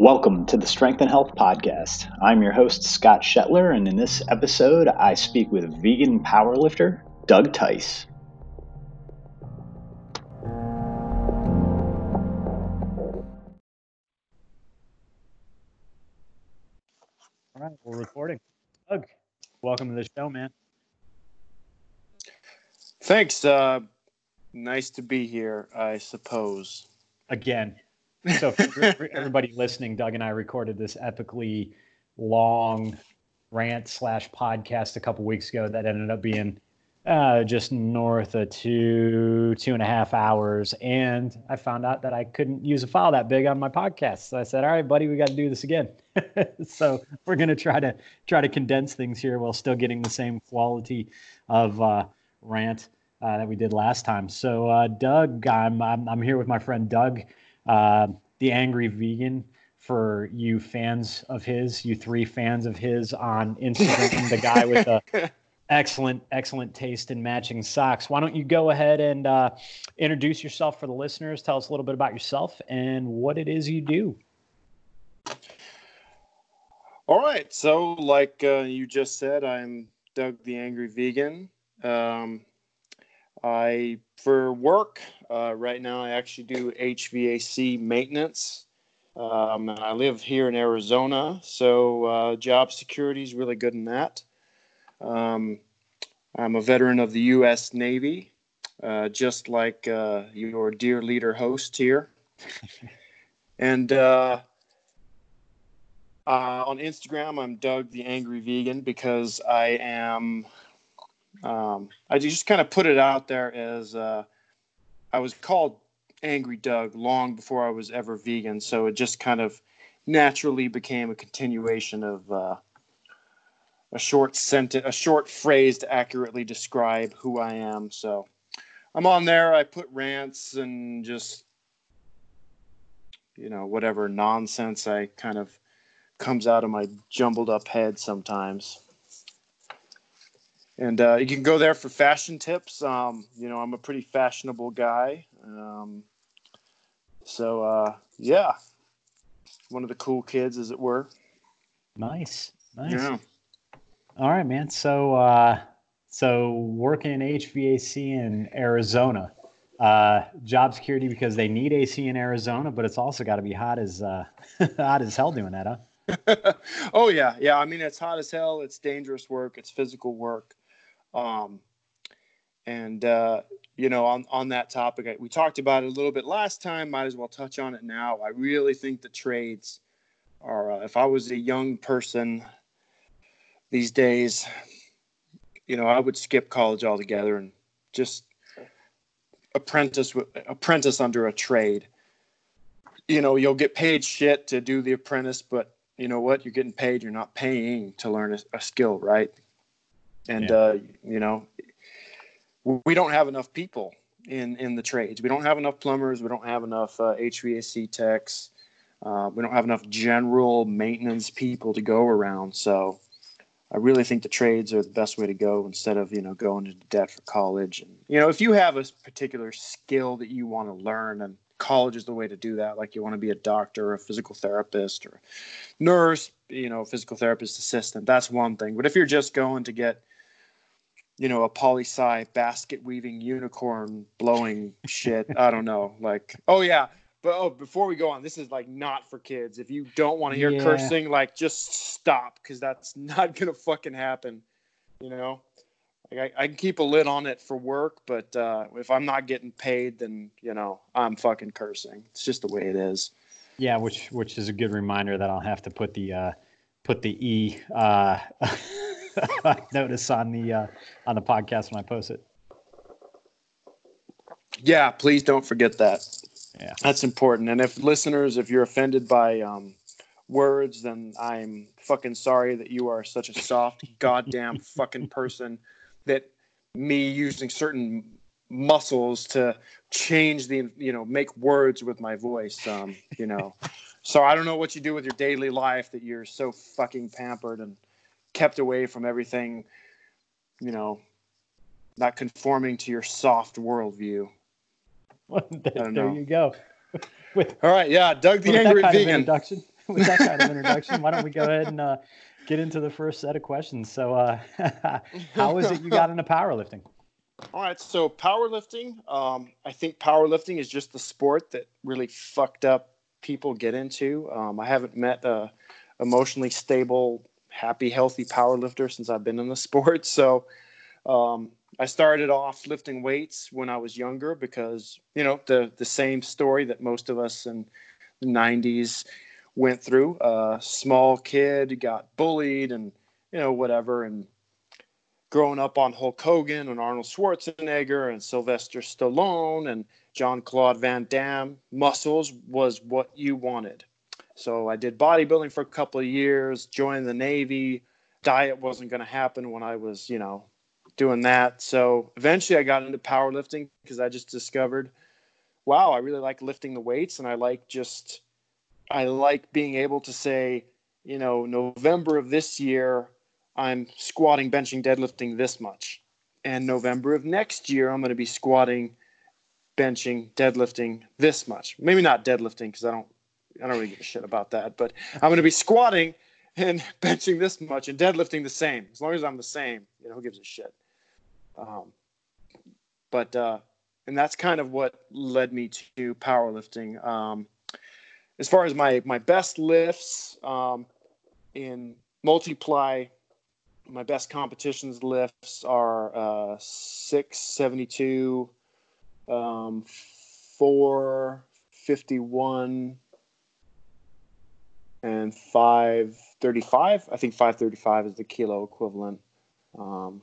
Welcome to the Strength and Health Podcast. I'm your host, Scott Shetler, and in this episode, I speak with vegan powerlifter Doug Tice. All right, we're recording. Doug, welcome to the show, man. Thanks. Uh, nice to be here, I suppose. Again. So, everybody listening, Doug and I recorded this epically long rant slash podcast a couple weeks ago that ended up being uh, just north of two, two and a half hours. And I found out that I couldn't use a file that big on my podcast. So I said, all right, buddy, we got to do this again. so we're going to try to try to condense things here while still getting the same quality of uh, rant uh, that we did last time. So uh, Doug, I'm, I'm, I'm here with my friend Doug, uh, the angry vegan for you fans of his, you three fans of his on Instagram, the guy with the excellent, excellent taste in matching socks. Why don't you go ahead and uh, introduce yourself for the listeners? Tell us a little bit about yourself and what it is you do. All right. So, like uh, you just said, I'm Doug the Angry Vegan. Um, I, for work, uh, right now, I actually do HVAC maintenance. Um, and I live here in Arizona, so uh, job security is really good in that. Um, I'm a veteran of the U.S. Navy, uh, just like uh, your dear leader host here. and uh, uh, on Instagram, I'm Doug the Angry Vegan because I am. Um, I just kind of put it out there as uh, I was called Angry Doug long before I was ever vegan, so it just kind of naturally became a continuation of uh, a short sentence, a short phrase to accurately describe who I am. So I'm on there. I put rants and just you know whatever nonsense I kind of comes out of my jumbled up head sometimes. And uh, you can go there for fashion tips. Um, you know, I'm a pretty fashionable guy. Um, so, uh, yeah, one of the cool kids, as it were. Nice. Nice. Yeah. All right, man. So, uh, so working in HVAC in Arizona, uh, job security because they need AC in Arizona, but it's also got to be hot as uh, hot as hell doing that, huh? oh yeah, yeah. I mean, it's hot as hell. It's dangerous work. It's physical work. Um, and uh, you know, on on that topic, we talked about it a little bit last time. Might as well touch on it now. I really think the trades are. Uh, if I was a young person these days, you know, I would skip college altogether and just apprentice apprentice under a trade. You know, you'll get paid shit to do the apprentice, but you know what? You're getting paid. You're not paying to learn a, a skill, right? And yeah. uh, you know, we don't have enough people in in the trades. We don't have enough plumbers. We don't have enough uh, HVAC techs. Uh, we don't have enough general maintenance people to go around. So, I really think the trades are the best way to go instead of you know going into debt for college. And you know, if you have a particular skill that you want to learn and college is the way to do that. Like you want to be a doctor, a physical therapist, or nurse, you know, physical therapist assistant. That's one thing. But if you're just going to get, you know, a poli sci basket weaving unicorn blowing shit, I don't know. Like, oh yeah. But oh, before we go on, this is like not for kids. If you don't want to hear yeah. cursing, like just stop because that's not gonna fucking happen. You know. Like I, I, can keep a lid on it for work, but uh, if I'm not getting paid, then you know I'm fucking cursing. It's just the way it is. Yeah, which which is a good reminder that I'll have to put the uh, put the e uh, notice on the uh, on the podcast when I post it. Yeah, please don't forget that. Yeah, that's important. And if listeners, if you're offended by um, words, then I'm fucking sorry that you are such a soft goddamn fucking person that me using certain muscles to change the you know make words with my voice um you know so i don't know what you do with your daily life that you're so fucking pampered and kept away from everything you know not conforming to your soft worldview well, there, there you go with all right yeah doug the angry vegan introduction with that kind of introduction, why don't we go ahead and uh, get into the first set of questions? So, uh, how is it you got into powerlifting? All right, so powerlifting. Um, I think powerlifting is just the sport that really fucked up people get into. Um, I haven't met a emotionally stable, happy, healthy power lifter since I've been in the sport. So um, I started off lifting weights when I was younger because you know the the same story that most of us in the '90s went through. A small kid got bullied and you know whatever and growing up on Hulk Hogan and Arnold Schwarzenegger and Sylvester Stallone and Jean-Claude Van Damme, muscles was what you wanted. So I did bodybuilding for a couple of years, joined the Navy. Diet wasn't going to happen when I was, you know, doing that. So eventually I got into powerlifting because I just discovered, wow, I really like lifting the weights and I like just, I like being able to say, you know, November of this year, I'm squatting, benching, deadlifting this much. And November of next year, I'm going to be squatting, benching, deadlifting this much. Maybe not deadlifting because I don't, I don't really give a shit about that. But I'm going to be squatting and benching this much and deadlifting the same. As long as I'm the same, you know, who gives a shit? Um, but uh, and that's kind of what led me to powerlifting. Um, as far as my my best lifts um, in multiply my best competitions lifts are uh, 672, um, 451, and 535. I think 535 is the kilo equivalent. Um,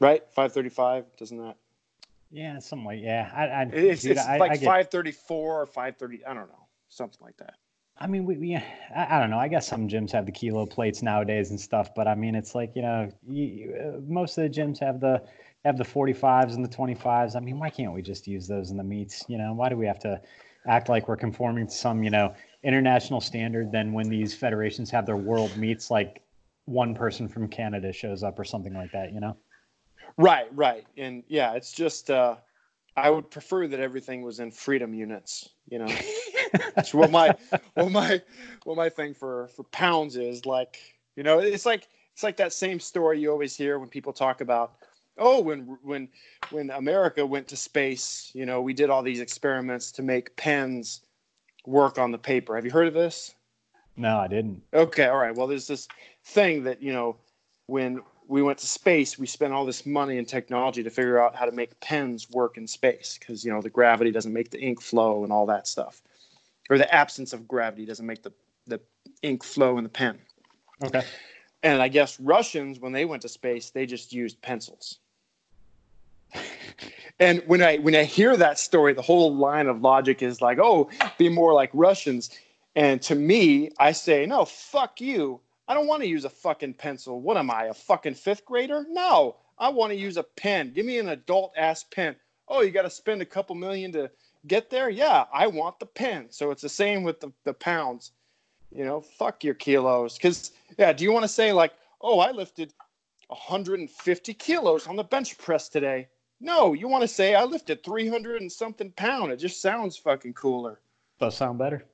right? 535, doesn't that? Yeah, something like yeah. I, I it's, dude, it's I, like I get, 534 or 530. I don't know, something like that. I mean, we, we I, I don't know. I guess some gyms have the kilo plates nowadays and stuff, but I mean, it's like you know, you, uh, most of the gyms have the have the 45s and the 25s. I mean, why can't we just use those in the meets? You know, why do we have to act like we're conforming to some you know international standard? Then when these federations have their world meets, like one person from Canada shows up or something like that. You know? Right, right, and yeah, it's just. uh I would prefer that everything was in freedom units. You know, that's what my what my what my thing for for pounds is like. You know, it's like it's like that same story you always hear when people talk about. Oh, when when when America went to space, you know, we did all these experiments to make pens work on the paper. Have you heard of this? No, I didn't. Okay, all right. Well, there's this thing that you know, when we went to space, we spent all this money and technology to figure out how to make pens work in space because you know the gravity doesn't make the ink flow and all that stuff, or the absence of gravity doesn't make the the ink flow in the pen. Okay. And I guess Russians, when they went to space, they just used pencils. And when I when I hear that story, the whole line of logic is like, "Oh, be more like Russians." And to me, I say, "No, fuck you. I don't want to use a fucking pencil. What am I, a fucking fifth grader? No, I want to use a pen. Give me an adult ass pen. Oh, you got to spend a couple million to get there? Yeah, I want the pen. So it's the same with the, the pounds. You know, fuck your kilos. Because, yeah, do you want to say, like, oh, I lifted 150 kilos on the bench press today? No, you want to say I lifted 300 and something pound. It just sounds fucking cooler. Does sound better.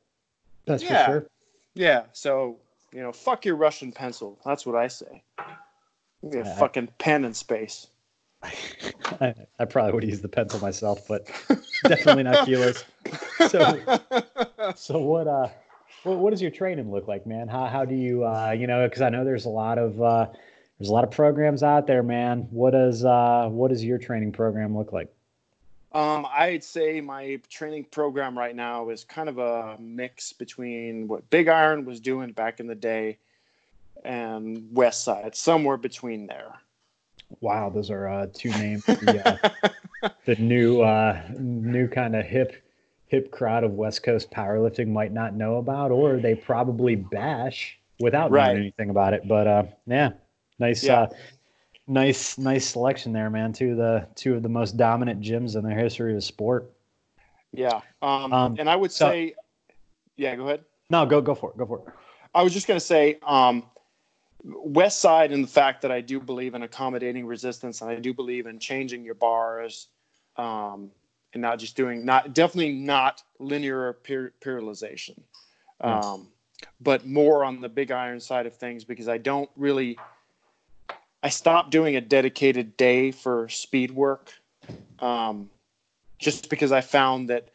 That's Yeah. for sure. Yeah, so you know, fuck your Russian pencil. That's what I say. Give me a fucking pen in space. I, I probably would use the pencil myself, but definitely not kilos. So, so what? Uh, what, what does your training look like, man? How how do you, uh, you know, because I know there's a lot of uh, there's a lot of programs out there, man. What does uh, what does your training program look like? Um, I'd say my training program right now is kind of a mix between what Big Iron was doing back in the day and Westside, somewhere between there. Wow, those are uh, two names. The, uh, the new uh, new kind of hip hip crowd of West Coast powerlifting might not know about, or they probably bash without Right. knowing anything about it. But uh, yeah, nice, Yeah. Uh, nice, nice selection there, man. Two of the two of the most dominant gyms in the history of the sport. Yeah. Um, Um, and I would so- say, yeah, go ahead. No, go go for it. Go for it. I was just going to say, um, Westside, and the fact that I do believe in accommodating resistance, and I do believe in changing your bars, um, and not just doing not definitely not linear per- periodization, um, but more on the big iron side of things because I don't really. I stopped doing a dedicated day for speed work, um, just because I found that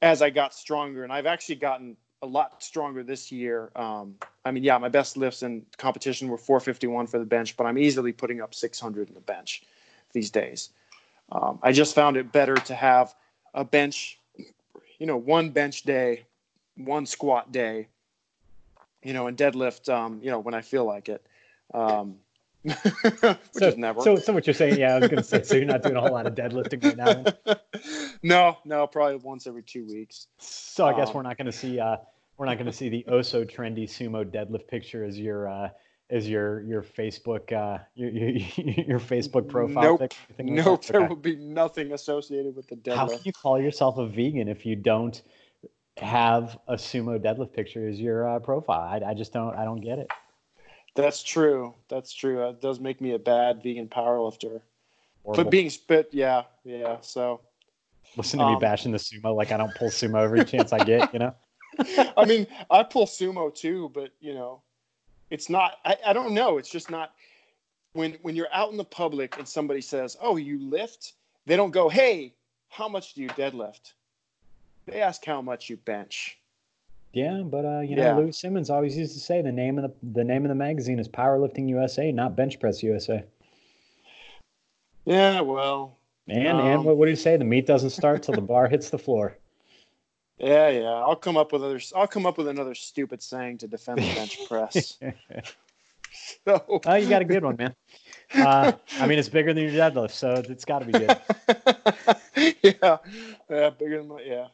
as I got stronger, and I've actually gotten a lot stronger this year. Um, I mean, yeah, my best lifts in competition were 451 for the bench, but I'm easily putting up 600 in the bench these days. Um, I just found it better to have a bench, you know, one bench day, one squat day, you know, and deadlift, um, you know, when I feel like it. Um, so, is never. So, so what you're saying? Yeah, I was going to say. So you're not doing a whole lot of deadlifting right now. no, no, probably once every two weeks. So I guess Um, we're not going to see. Uh, we're not going to see the oh so trendy sumo deadlift picture as your uh, as your your Facebook uh, your, your your Facebook profile. Nope. pic, like Nope, there Okay. will be nothing associated with the deadlift. How can you call yourself a vegan if you don't have a sumo deadlift picture as your uh, profile? I, I just don't. I don't get it. That's true. That's true. It does make me a bad vegan powerlifter. Horrible. But being spit, yeah, yeah. So, Listen to me um, bashing the sumo like I don't pull sumo every chance I get. You know. I mean, I pull sumo too, but you know, it's not. I, I don't know. It's just not. When when you're out in the public and somebody says, "Oh, you lift," they don't go, "Hey, how much do you deadlift?" They ask how much you bench. Yeah, but uh, you know, Yeah. Lou Simmons always used to say the name of the the name of the magazine is Powerlifting USA, not Bench Press USA. Yeah, well, And and Um, what, what did he say? The meet doesn't start till the bar hits the floor. yeah, yeah. I'll come up with other. I'll come up with another stupid saying to defend the bench press. So, Oh, you got a good one, man. Uh, I mean, it's bigger than your deadlift, so it's got to be good. yeah, yeah, bigger than my, yeah.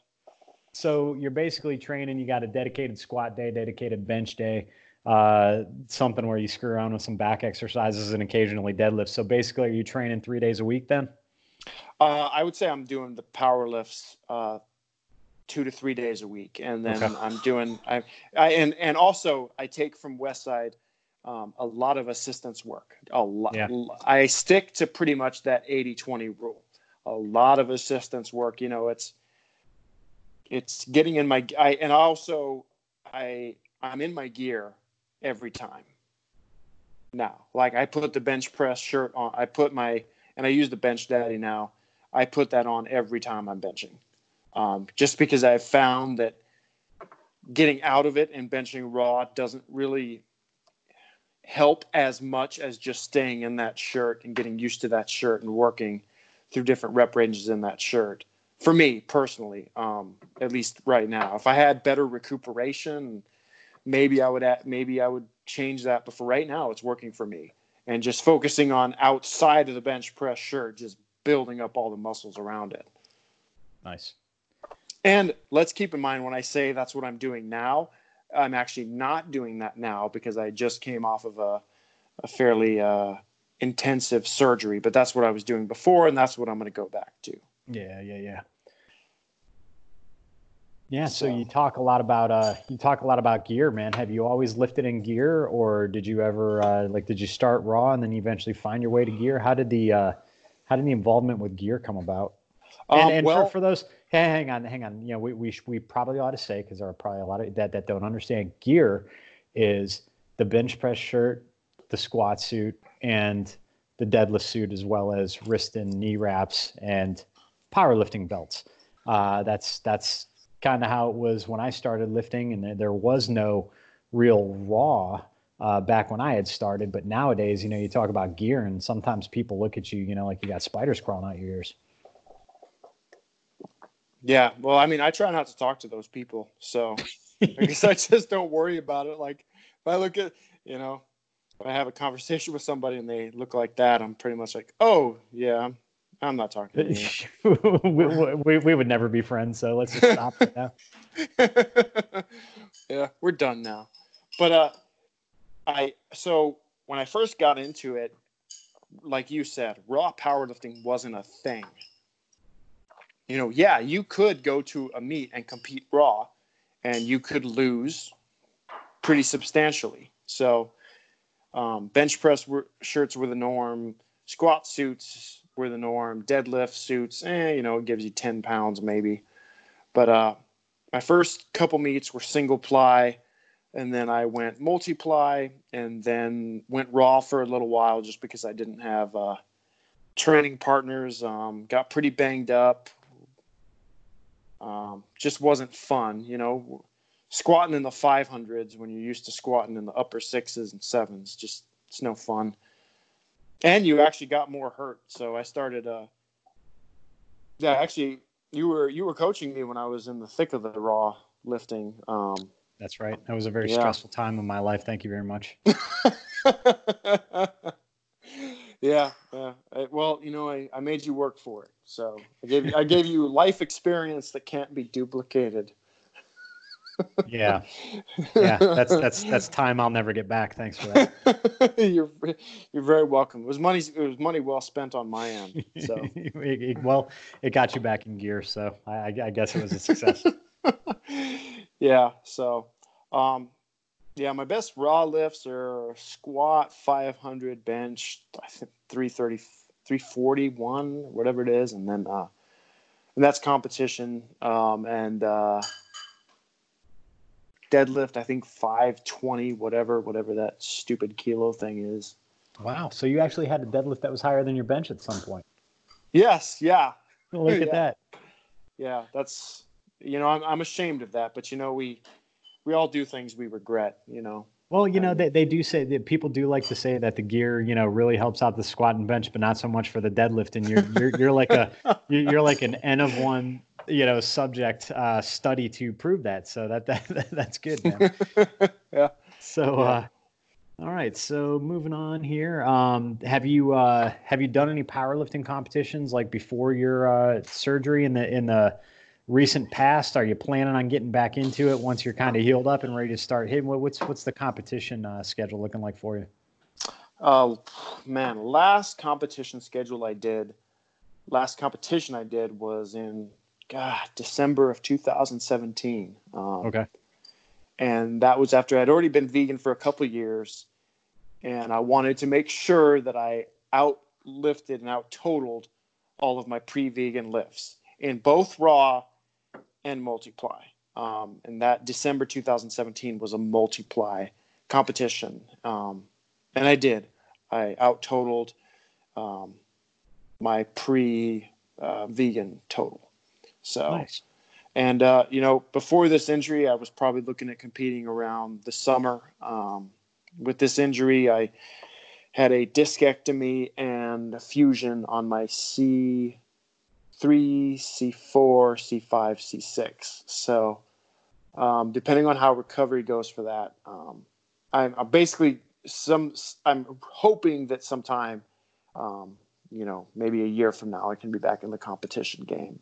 So you're basically training. You got a dedicated squat day, dedicated bench day, uh, something where you screw around with some back exercises and occasionally deadlifts. So basically, are you training three days a week then? Uh, I would say I'm doing the power lifts uh, two to three days a week, and then Okay. I'm doing I, I and and also I take from Westside um, a lot of assistance work. A lot. Yeah. I stick to pretty much that 80-20 rule. A lot of assistance work. You know, it's it's getting in my I and also I I'm in my gear every time. Now, like I put the bench press shirt on. I put my and I use the bench daddy now. I put that on every time I'm benching, um, just because I've found that getting out of it and benching raw doesn't really help as much as just staying in that shirt and getting used to that shirt and working through different rep ranges in that shirt. For me personally, um, at least right now, if I had better recuperation, maybe I would add, maybe I would change that. But for right now, it's working for me and just focusing on outside of the bench press shirt, just building up all the muscles around it. Nice. And let's keep in mind when I say that's what I'm doing now, I'm actually not doing that now because I just came off of a, a fairly uh, intensive surgery, but that's what I was doing before, and that's what I'm going to go back to. Yeah, yeah, yeah. Yeah, so, So- you talk a lot about uh you talk a lot about gear, man. Have you always lifted in gear or did you ever uh like did you start raw and then you eventually find your way to gear? How did the uh how did the involvement with gear come about? And, Um, and well, for, for those hey, hang on, hang on. You know, we we, sh- we probably ought to say because there are probably a lot of that that don't understand gear is the bench press shirt, the squat suit, and the deadlift suit, as well as wrist and knee wraps and powerlifting belts. Uh, that's that's kind of how it was when I started lifting, and there, was no real raw uh, back when I had started. But nowadays, you know, you talk about gear, and sometimes people look at you, you know, like you got spiders crawling out your ears. yeah, well, I mean, I try not to talk to those people, so I guess I just don't worry about it. Like if I look at, you know, if I have a conversation with somebody and they look like that, I'm pretty much like, oh yeah, I'm, I'm not talking to you. we, we, we would never be friends, so let's just stop it now. yeah, we're done now. But uh I so when I first got into it, like you said, raw powerlifting wasn't a thing. You know, yeah, you could go to a meet and compete raw and you could lose pretty substantially. So um, bench press were, shirts were the norm. Squat suits were the norm. Deadlift suits, eh, you know, it gives you 10 pounds maybe. But uh, my first couple meets were single ply, and then I went multiply, and then went raw for a little while just because I didn't have uh, training partners. Um, got pretty banged up. Um, just wasn't fun, you know. Squatting in the 500s when you're used to squatting in the upper sixes and sevens, just it's no fun. And you actually got more hurt, so I started. Uh, yeah, actually, you were you were coaching me when I was in the thick of the raw lifting. Um, That's right. That was a very yeah. stressful time in my life. Thank you very much. yeah, yeah. well, you know, I, I made you work for it, so I gave you I gave you life experience that can't be duplicated. Yeah, yeah. That's that's that's time I'll never get back. Thanks for that. you're you're very welcome. It was money. It was money well spent on my end. So well, it got you back in gear. So I, I guess it was a success. yeah. So, um, yeah, my best raw lifts are squat 500, bench I think 330, 341, whatever it is, and then uh, and that's competition. Um, and uh, deadlift, I think 520, whatever, whatever that stupid kilo thing is. Wow. So you actually had a deadlift that was higher than your bench at some point. Yes. Yeah. Oh, look at yeah. that. Yeah. That's, you know, I'm, I'm ashamed of that, but you know, we, we all do things we regret, you know. Well, you know, they, they do say that people do like to say that the gear, you know, really helps out the squat and bench, but not so much for the deadlift. And you're you're, you're like a you're like an N of one, you know, subject uh, study to prove that. So that, that that's good, man. yeah. So, yeah. Uh, all right. So moving on here, um, have you uh, have you done any powerlifting competitions like before your uh, surgery in the in the recent past? Are you planning on getting back into it once you're kind of healed up and ready to start hitting? What's what's the competition uh, schedule looking like for you? Uh, man, last competition schedule I did, last competition I did was in God December of 2017. Um, okay. And that was after I'd already been vegan for a couple years, and I wanted to make sure that I outlifted and out totaled all of my pre-vegan lifts in both raw and multiply. Um, and that December 2017 was a multiply competition. Um, and I did. I out totaled um, my pre uh, vegan total. So, nice. and, uh, you know, before this injury, I was probably looking at competing around the summer. Um, with this injury, I had a discectomy and a fusion on my C C3, C4, C5, C6. So, um, depending on how recovery goes for that, um, I'm, I'm, basically some. I'm hoping that sometime, um, you know, maybe a year from now, I can be back in the competition game.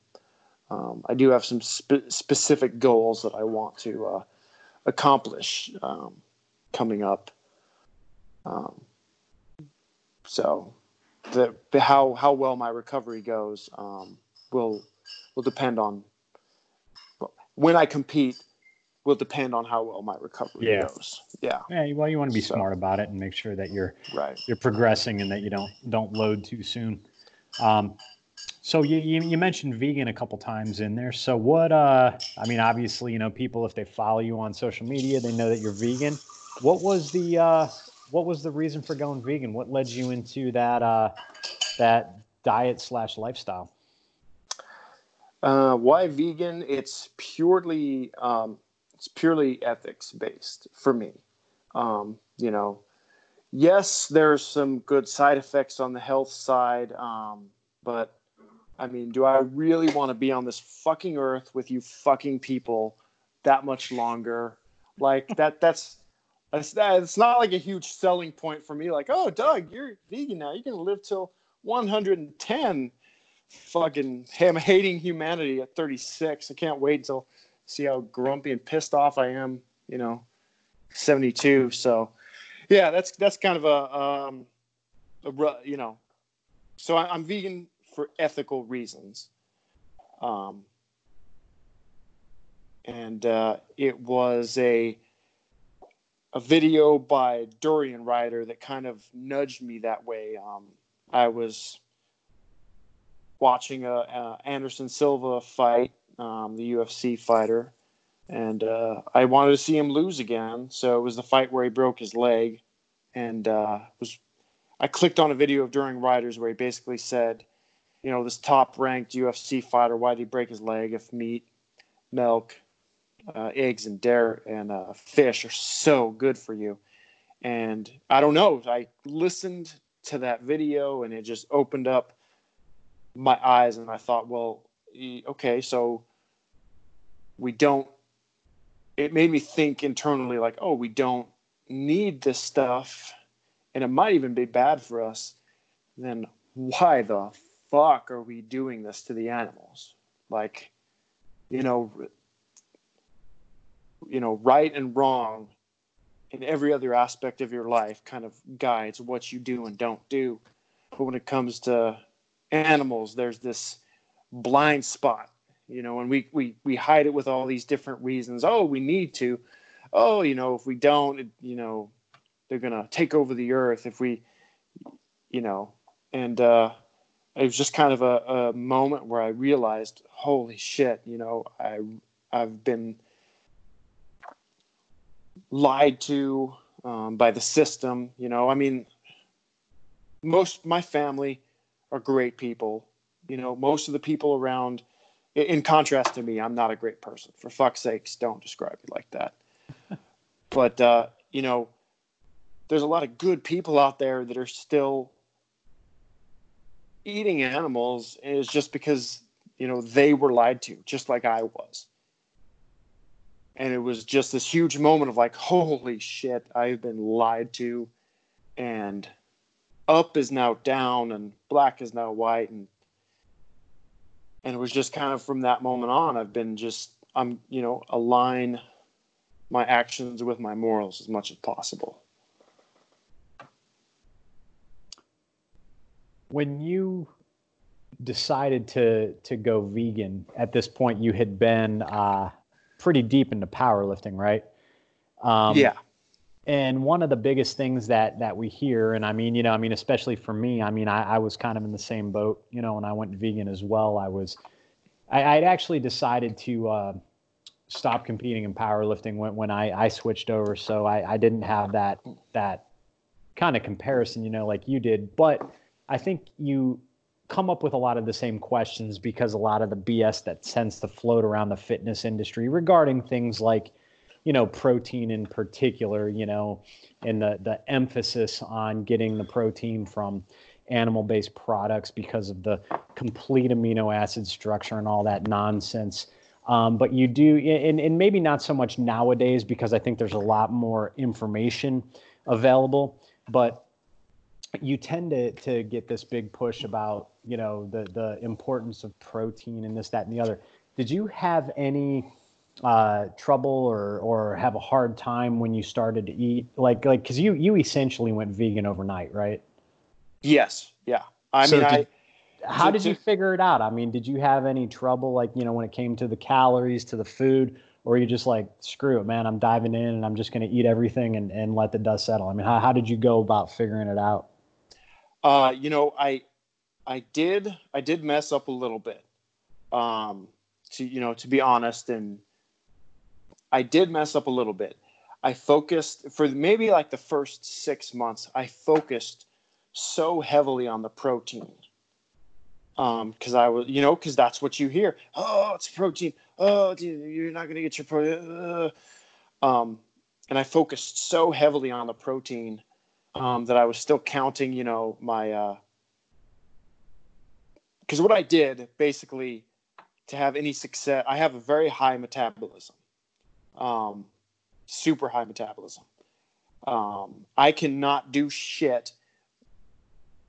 Um, I do have some spe- specific goals that I want to uh, accomplish um, coming up. Um, so, the, how how well my recovery goes um, will will depend on when I compete will depend on how well my recovery yeah. goes. Yeah. Yeah. Well, you want to be so, smart about it and make sure that you're right. You're progressing and that you don't don't load too soon. Um, so you, you, you mentioned vegan a couple times in there. So what? Uh, I mean, obviously, you know, people if they follow you on social media, they know that you're vegan. What was the uh, what was the reason for going vegan? What led you into that uh, that diet slash lifestyle? Uh, why vegan? It's purely um, it's purely ethics based for me. Um, you know, yes, there's some good side effects on the health side, um, but I mean, do I really want to be on this fucking earth with you fucking people that much longer? Like that. That's that's it's not like a huge selling point for me. Like, oh, Doug, you're vegan now. You're gonna live till 110 fucking I'm hating humanity at 36. I can't wait until see how grumpy and pissed off I am. You know, 72. So, yeah, that's that's kind of a, um, a you know, so I, am vegan for ethical reasons. Um, and uh, it was a a video by Durian Rider that kind of nudged me that way. Um, I was watching a, a Anderson Silva fight, um, the UFC fighter, and uh, I wanted to see him lose again. So it was the fight where he broke his leg, and uh, was I clicked on a video of Durian Rider's where he basically said, you know, this top ranked UFC fighter, why did he break his leg if meat, milk, uh, eggs, and dairy and uh, fish are so good for you? And I don't know. I listened to that video and it just opened up my eyes, and I thought, well, okay, so we don't. It made me think internally, like, oh, we don't need this stuff and it might even be bad for us, then why the fuck are we doing this to the animals? Like, you know, you know, right and wrong in every other aspect of your life kind of guides what you do and don't do. But when it comes to animals, there's this blind spot, you know, and we, we, we hide it with all these different reasons. Oh, we need to. Oh, you know, if we don't, you know, they're gonna take over the earth if we, you know, and uh, it was just kind of a, a moment where I realized, holy shit, you know, I I've been lied to um, by the system. You know, I mean, most my family are great people. You know, most of the people around. In contrast to me, I'm not a great person. For fuck's sakes, don't describe me like that. but uh, you know, there's a lot of good people out there that are still eating animals is just because you know they were lied to just like i was. And it was just this huge moment of like holy shit i've been lied to. And up is now down and black is now white. And and it was just kind of from that moment on i've been just i'm you know align my actions with my morals as much as possible when you decided to to go vegan at this point you had been uh, pretty deep into powerlifting right? Um, yeah. and one of the biggest things that that we hear and i mean you know i mean especially for me i mean i, I was kind of in the same boat you know when i went vegan as well. I was i i'd actually decided to uh, stop competing in powerlifting when, when i i switched over. So i i didn't have that that kind of comparison you know like you did. But I think you come up with a lot of the same questions because a lot of the BS that tends to float around the fitness industry regarding things like, you know, protein in particular, you know, and the the emphasis on getting the protein from animal-based products because of the complete amino acid structure and all that nonsense. Um, but you do, and, and maybe not so much nowadays because I think there's a lot more information available. But you tend to to get this big push about you know the the importance of protein and this that and the other. Did you have any uh, trouble or or have a hard time when you started to eat? Like like because you you essentially went vegan overnight right? Yes. Yeah. I so mean did, i how did you figure it out? I mean did you have any trouble like you know when it came to the calories to the food or you just like screw it man i'm diving in and i'm just going to eat everything and, and let the dust settle. I mean how, how did you go about figuring it out uh, you know, I I did I did mess up a little bit. Um, to you know, to be honest, and I did mess up a little bit. I focused for maybe like the first six months. I focused so heavily on the protein because um, I was, you know, because that's what you hear. Oh, it's protein. Oh, you're not going to get your protein. Uh. Um, and I focused so heavily on the protein um, that I was still counting, you know, my because uh, what I did basically to have any success, I have a very high metabolism, um, super high metabolism. Um, I cannot do shit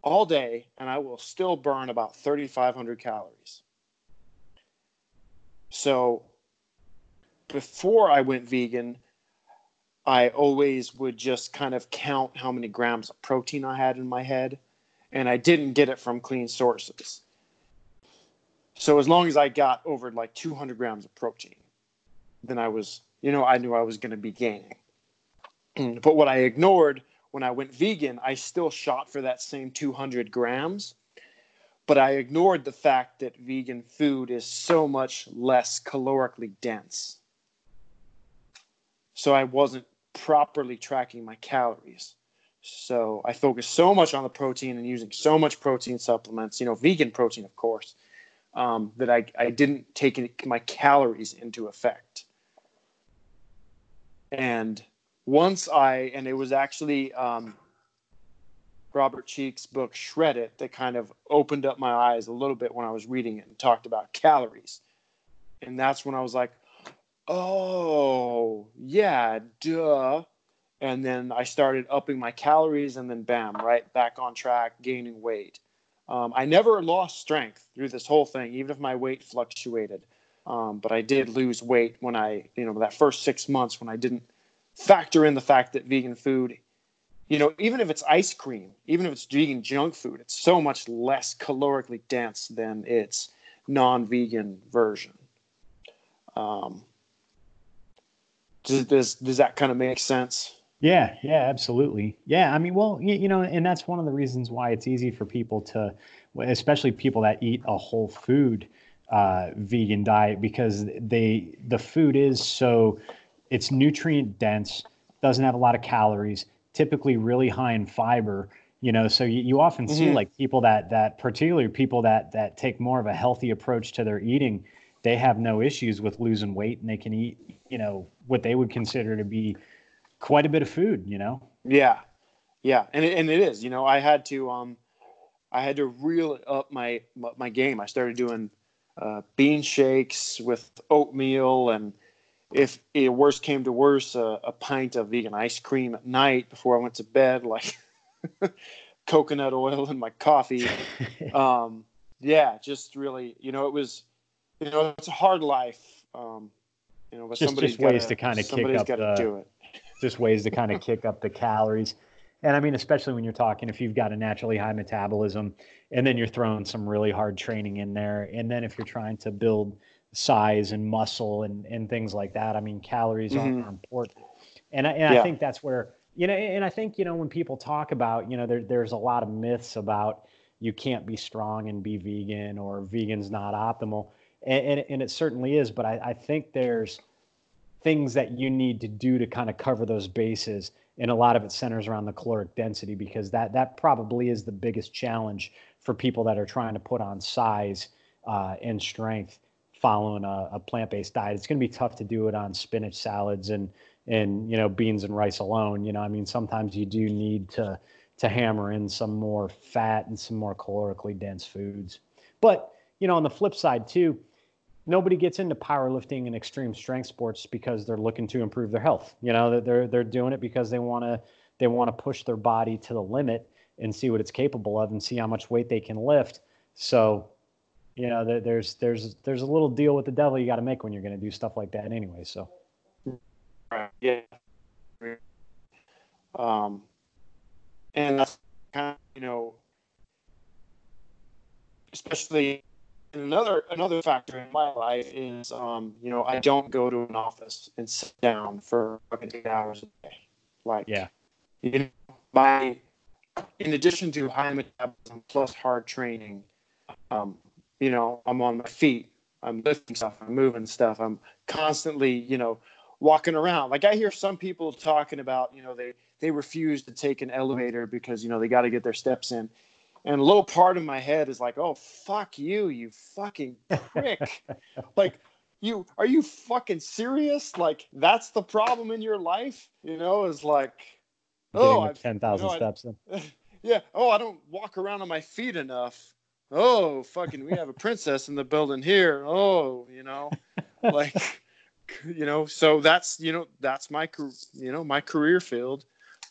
all day, and I will still burn about 3,500 calories. So before I went vegan, I always would just kind of count how many grams of protein I had in my head, and I didn't get it from clean sources. So as long as I got over like 200 grams of protein, then I was, you know, I knew I was going to be gaining. Mm, but what I ignored when I went vegan, I still shot for that same 200 grams, but I ignored the fact that vegan food is so much less calorically dense. So I wasn't properly tracking my calories. So I focused so much on the protein and using so much protein supplements, you know, vegan protein, of course, um, that I, I didn't take my calories into effect. And once I, and it was actually um, Robert Cheeke's book, Shred It, that kind of opened up my eyes a little bit when I was reading it and talked about calories. And that's when I was like, oh, yeah, duh. And then I started upping my calories and then bam, right back on track, gaining weight. Um, I never lost strength through this whole thing, even if my weight fluctuated. Um, but I did lose weight when I, you know, that first six months when I didn't factor in the fact that vegan food, you know, even if it's ice cream, even if it's vegan junk food, it's so much less calorically dense than its non-vegan version. Um, does, does does that kind of make sense? Yeah, yeah, absolutely. Yeah, I mean, well, you, you, know, and that's one of the reasons why it's easy for people to, especially people that eat a whole food uh, vegan diet, because they the food is so it's nutrient dense, doesn't have a lot of calories, typically really high in fiber. You know, so you, you often see mm-hmm. like people that that particularly people that that take more of a healthy approach to their eating, they have no issues with losing weight and they can eat, you know, what they would consider to be quite a bit of food, you know? Yeah. Yeah. And it, and it is, you know, I had to, um, I had to reel up my, my game. I started doing, uh, bean shakes with oatmeal and if it worst came to worse, uh, a pint of vegan ice cream at night before I went to bed, like coconut oil in my coffee. um, yeah, just really, you know, it was, you know, it's a hard life. Um, you know, but just, somebody's just ways gotta, to kind of kick up the, do it just ways to kind of kick up the calories. And I mean, especially when you're talking, if you've got a naturally high metabolism and then you're throwing some really hard training in there. And then if you're trying to build size and muscle and, and things like that, I mean, calories mm-hmm. are important. And, I, and yeah. I think that's where, you know, and I think, you know, when people talk about, you know, there, there's a lot of myths about you can't be strong and be vegan or vegan's not optimal. And, and, and it certainly is. But I, I think there's, things that you need to do to kind of cover those bases and a lot of it centers around the caloric density because that that probably is the biggest challenge for people that are trying to put on size uh, and strength following a, a, plant-based diet it's going to be tough to do it on spinach salads and and you know beans and rice alone you know i mean sometimes you do need to to hammer in some more fat and some more calorically dense foods but you know on the flip side too nobody gets into powerlifting and extreme strength sports because they're looking to improve their health. You know, they're they're doing it because they want to they want to push their body to the limit and see what it's capable of and see how much weight they can lift. So, you know, there's there's there's a little deal with the devil you got to make when you're going to do stuff like that anyway. So, yeah. Um, and that's kind of you know, especially another another factor in my life is um, you know I don't go to an office and sit down for fucking eight hours a day. Like yeah, you know, my in addition to high metabolism plus hard training, um, you know I'm on my feet. I'm lifting stuff. I'm moving stuff. I'm constantly you know walking around. Like I hear some people talking about you know they they refuse to take an elevator because you know they got to get their steps in and a little part of my head is like, oh fuck you, you fucking prick. like you are you fucking serious? Like that's the problem in your life? You know, is like oh ten thousand you know, steps in. Yeah. Oh, I don't walk around on my feet enough. Oh, fucking we have a princess in the building here. Oh, you know, like you know, so that's you know, that's my you know, my career field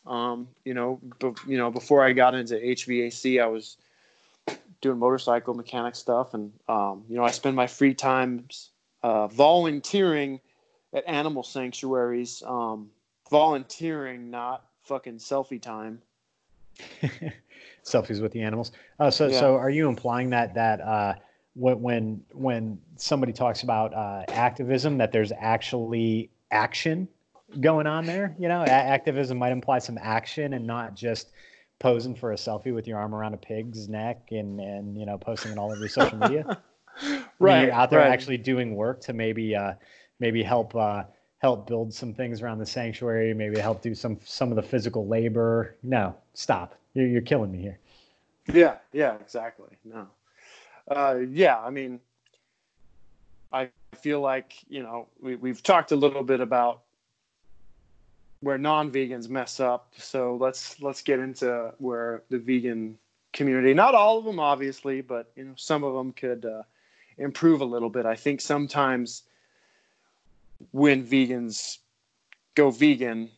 um, you know, you know, before I got into HVAC, I was doing motorcycle mechanic stuff, and um, you know, I spend my free times uh, volunteering at animal sanctuaries. Um, volunteering, not fucking selfie time. Selfies with the animals. Uh, so, yeah. so are you implying that that uh, when when somebody talks about uh, activism, that there's actually action going on there. You know, a- activism might imply some action and not just posing for a selfie with your arm around a pig's neck and and you know posting it all over your social media. right. You're out there right. actually doing work to maybe uh, maybe help uh, help build some things around the sanctuary, maybe help do some some of the physical labor. No, stop. You're you're killing me here. Yeah, yeah, exactly. No. Uh, yeah, I mean, I feel like, you know, we, we've talked a little bit about where non-vegans mess up. So let's let's get into where the vegan community, not all of them obviously, but you know, some of them could uh, improve a little bit. I think sometimes when vegans go vegan,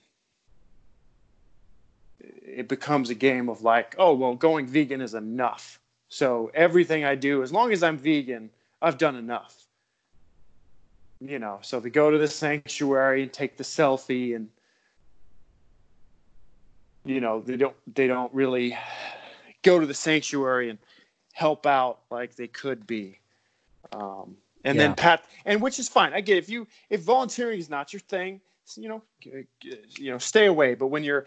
it becomes a game of like, oh, well, going vegan is enough. So everything I do, as long as I'm vegan, I've done enough. You know, so they go to the sanctuary and take the selfie and you know, they don't they don't really go to the sanctuary and help out like they could be. Um, and Yeah. then pat and which is fine. I get if you if volunteering is not your thing, you know, you know, stay away. But when you're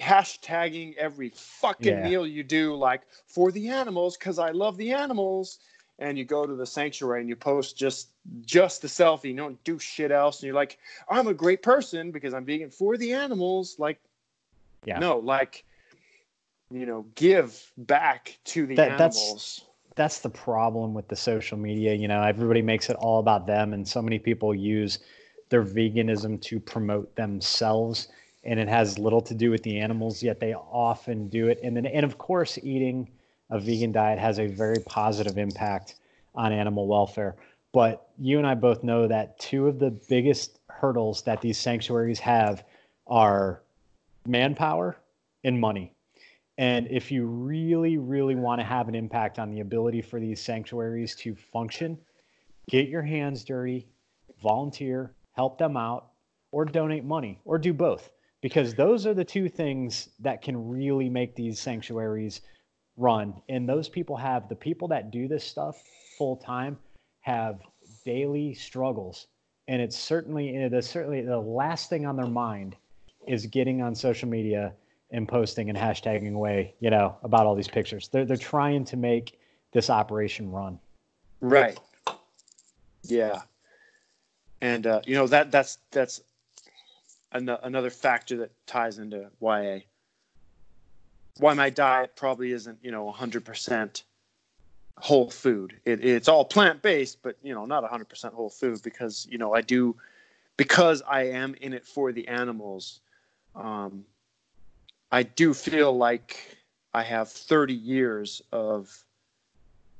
hashtagging every fucking Yeah. meal you do, like for the animals, because I love the animals, and you go to the sanctuary and you post just just the selfie, you don't do shit else, and you're like, I'm a great person because I'm vegan for the animals. Like, Yeah. no, like, you know, give back to the That- that's- animals. that's the problem with the social media. You know, everybody makes it all about them, and so many people use their veganism to promote themselves, and it has little to do with the animals. Yet they often do it, and then and of course, eating a vegan diet has a very positive impact on animal welfare. But you and I both know that two of the biggest hurdles that these sanctuaries have are manpower and money. And if you really, really want to have an impact on the ability for these sanctuaries to function, get your hands dirty, volunteer, help them out, or donate money, or do both. Because those are the two things that can really make these sanctuaries run. And those people have the people that do this stuff full time have daily struggles. And it's certainly it is certainly the last thing on their mind is getting on social media and posting and hashtagging away, you know, about all these pictures. They're they're trying to make this operation run. Right. Yeah. And uh, you know that that's that's an- another factor that ties into why I, why my diet probably isn't you know 100% whole food. It, it's all plant based, but you know not 100% whole food because you know I do because I am in it for the animals. Um, I do feel like I have 30 years of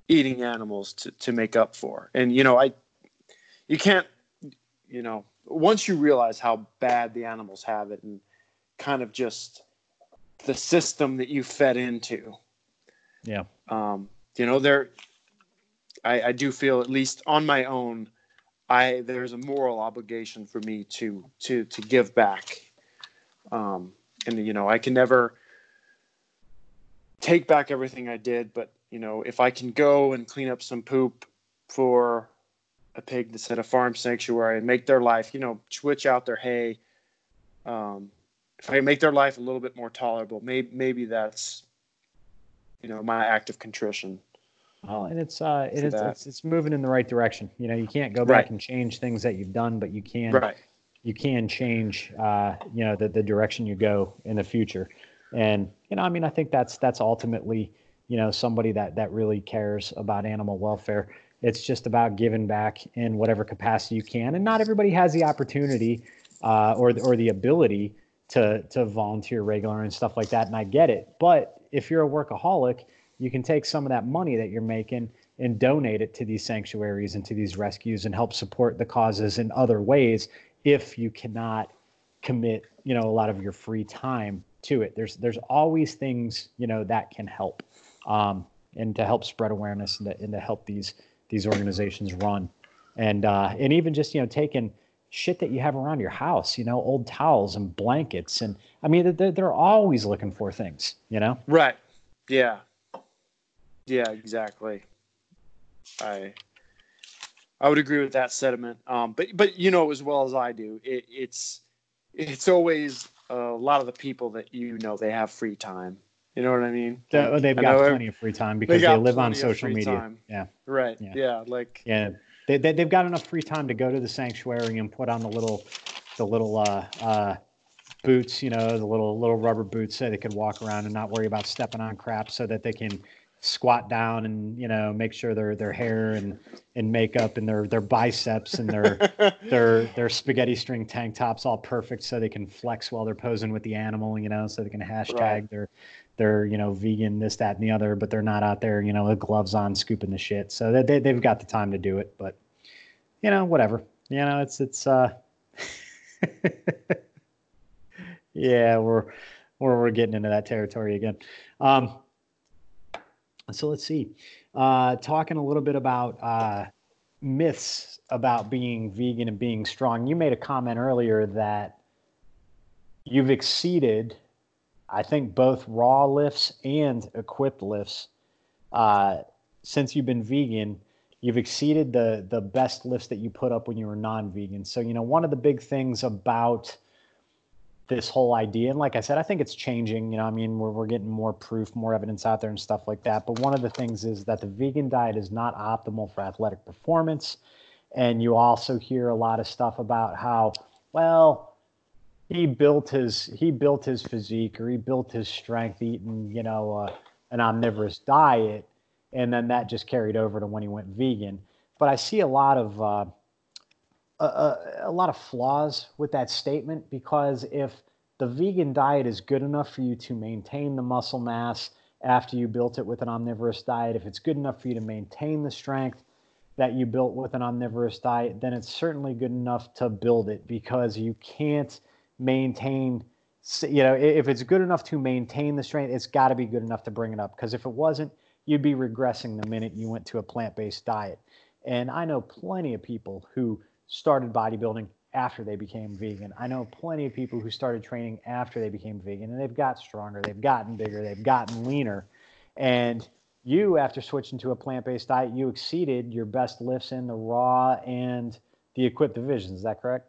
eating animals to, to make up for. And you know, I you can't you know, once you realize how bad the animals have it and kind of just the system that you fed into. Yeah. Um, you know, there I, I do feel at least on my own, I there's a moral obligation for me to to to give back. Um, and you know, I can never take back everything I did, but you know, if I can go and clean up some poop for a pig that's at a farm sanctuary and make their life, you know, switch out their hay, um, if I can make their life a little bit more tolerable, maybe maybe that's you know my act of contrition. Well, and it's uh, it's, it's it's moving in the right direction. You know, you can't go back Right. and change things that you've done, but you can Right. You can change uh, you know the, the direction you go in the future. And you know i mean i think that's that's ultimately you know somebody that that really cares about animal welfare. It's just about giving back in whatever capacity you can. And not everybody has the opportunity uh, or or the ability to to volunteer regular and stuff like that and i get it. But if you're a workaholic you can take some of that money that you're making and donate it to these sanctuaries and to these rescues and help support the causes in other ways if you cannot commit you know a lot of your free time to it there's there's always things you know that can help um, and to help spread awareness and to, and to help these these organizations run and uh, and even just you know taking shit that you have around your house you know old towels and blankets and i mean they're, they're always looking for things you know Right. Yeah. Yeah, exactly. I I would agree with that sentiment. Um, but but you know as well as I do, it, it's it's always a lot of the people that you know they have free time. You know what I mean? They, they've got plenty of free time because they, live on social media. Time. Yeah. Right. Yeah. yeah. Like. Yeah. They, they they've got enough free time to go to the sanctuary and put on the little, the little uh, uh, boots. You know, the little little rubber boots so they could walk around and not worry about stepping on crap, so that they can squat down and you know make sure their their hair and and makeup and their their biceps and their their their spaghetti string tank tops all perfect so they can flex while they're posing with the animal you know so they can hashtag right. their their you know vegan this that and the other but they're not out there you know with gloves on scooping the shit. So they, they, they've got the time to do it but you know whatever. You know it's it's uh yeah we're we're, we're getting into that territory again. Um so let's see. Uh, talking a little bit about uh, myths about being vegan and being strong. You made a comment earlier that you've exceeded, I think, both raw lifts and equipped lifts uh, since you've been vegan. You've exceeded the the best lifts that you put up when you were non-vegan. So you know one of the big things about this whole idea. And like I said, I think it's changing. You know, I mean, we're, we're getting more proof, more evidence out there and stuff like that. But one of the things is that the vegan diet is not optimal for athletic performance. And you also hear a lot of stuff about how, well, he built his he built his physique or he built his strength eating, you know, uh, an omnivorous diet, and then that just carried over to when he went vegan. But I see a lot of uh, a, a, lot of flaws with that statement because if the vegan diet is good enough for you to maintain the muscle mass after you built it with an omnivorous diet, if it's good enough for you to maintain the strength that you built with an omnivorous diet, then it's certainly good enough to build it because you can't maintain you know if it's good enough to maintain the strength it's got to be good enough to bring it up. Because if it wasn't you'd be regressing the minute you went to a plant-based diet. And i know plenty of people who started bodybuilding after they became vegan. I know plenty of people who started training after they became vegan and they've got stronger, they've gotten bigger, they've gotten leaner. And you, after switching to a plant based diet, you exceeded your best lifts in the raw and the equipped divisions. Is that correct?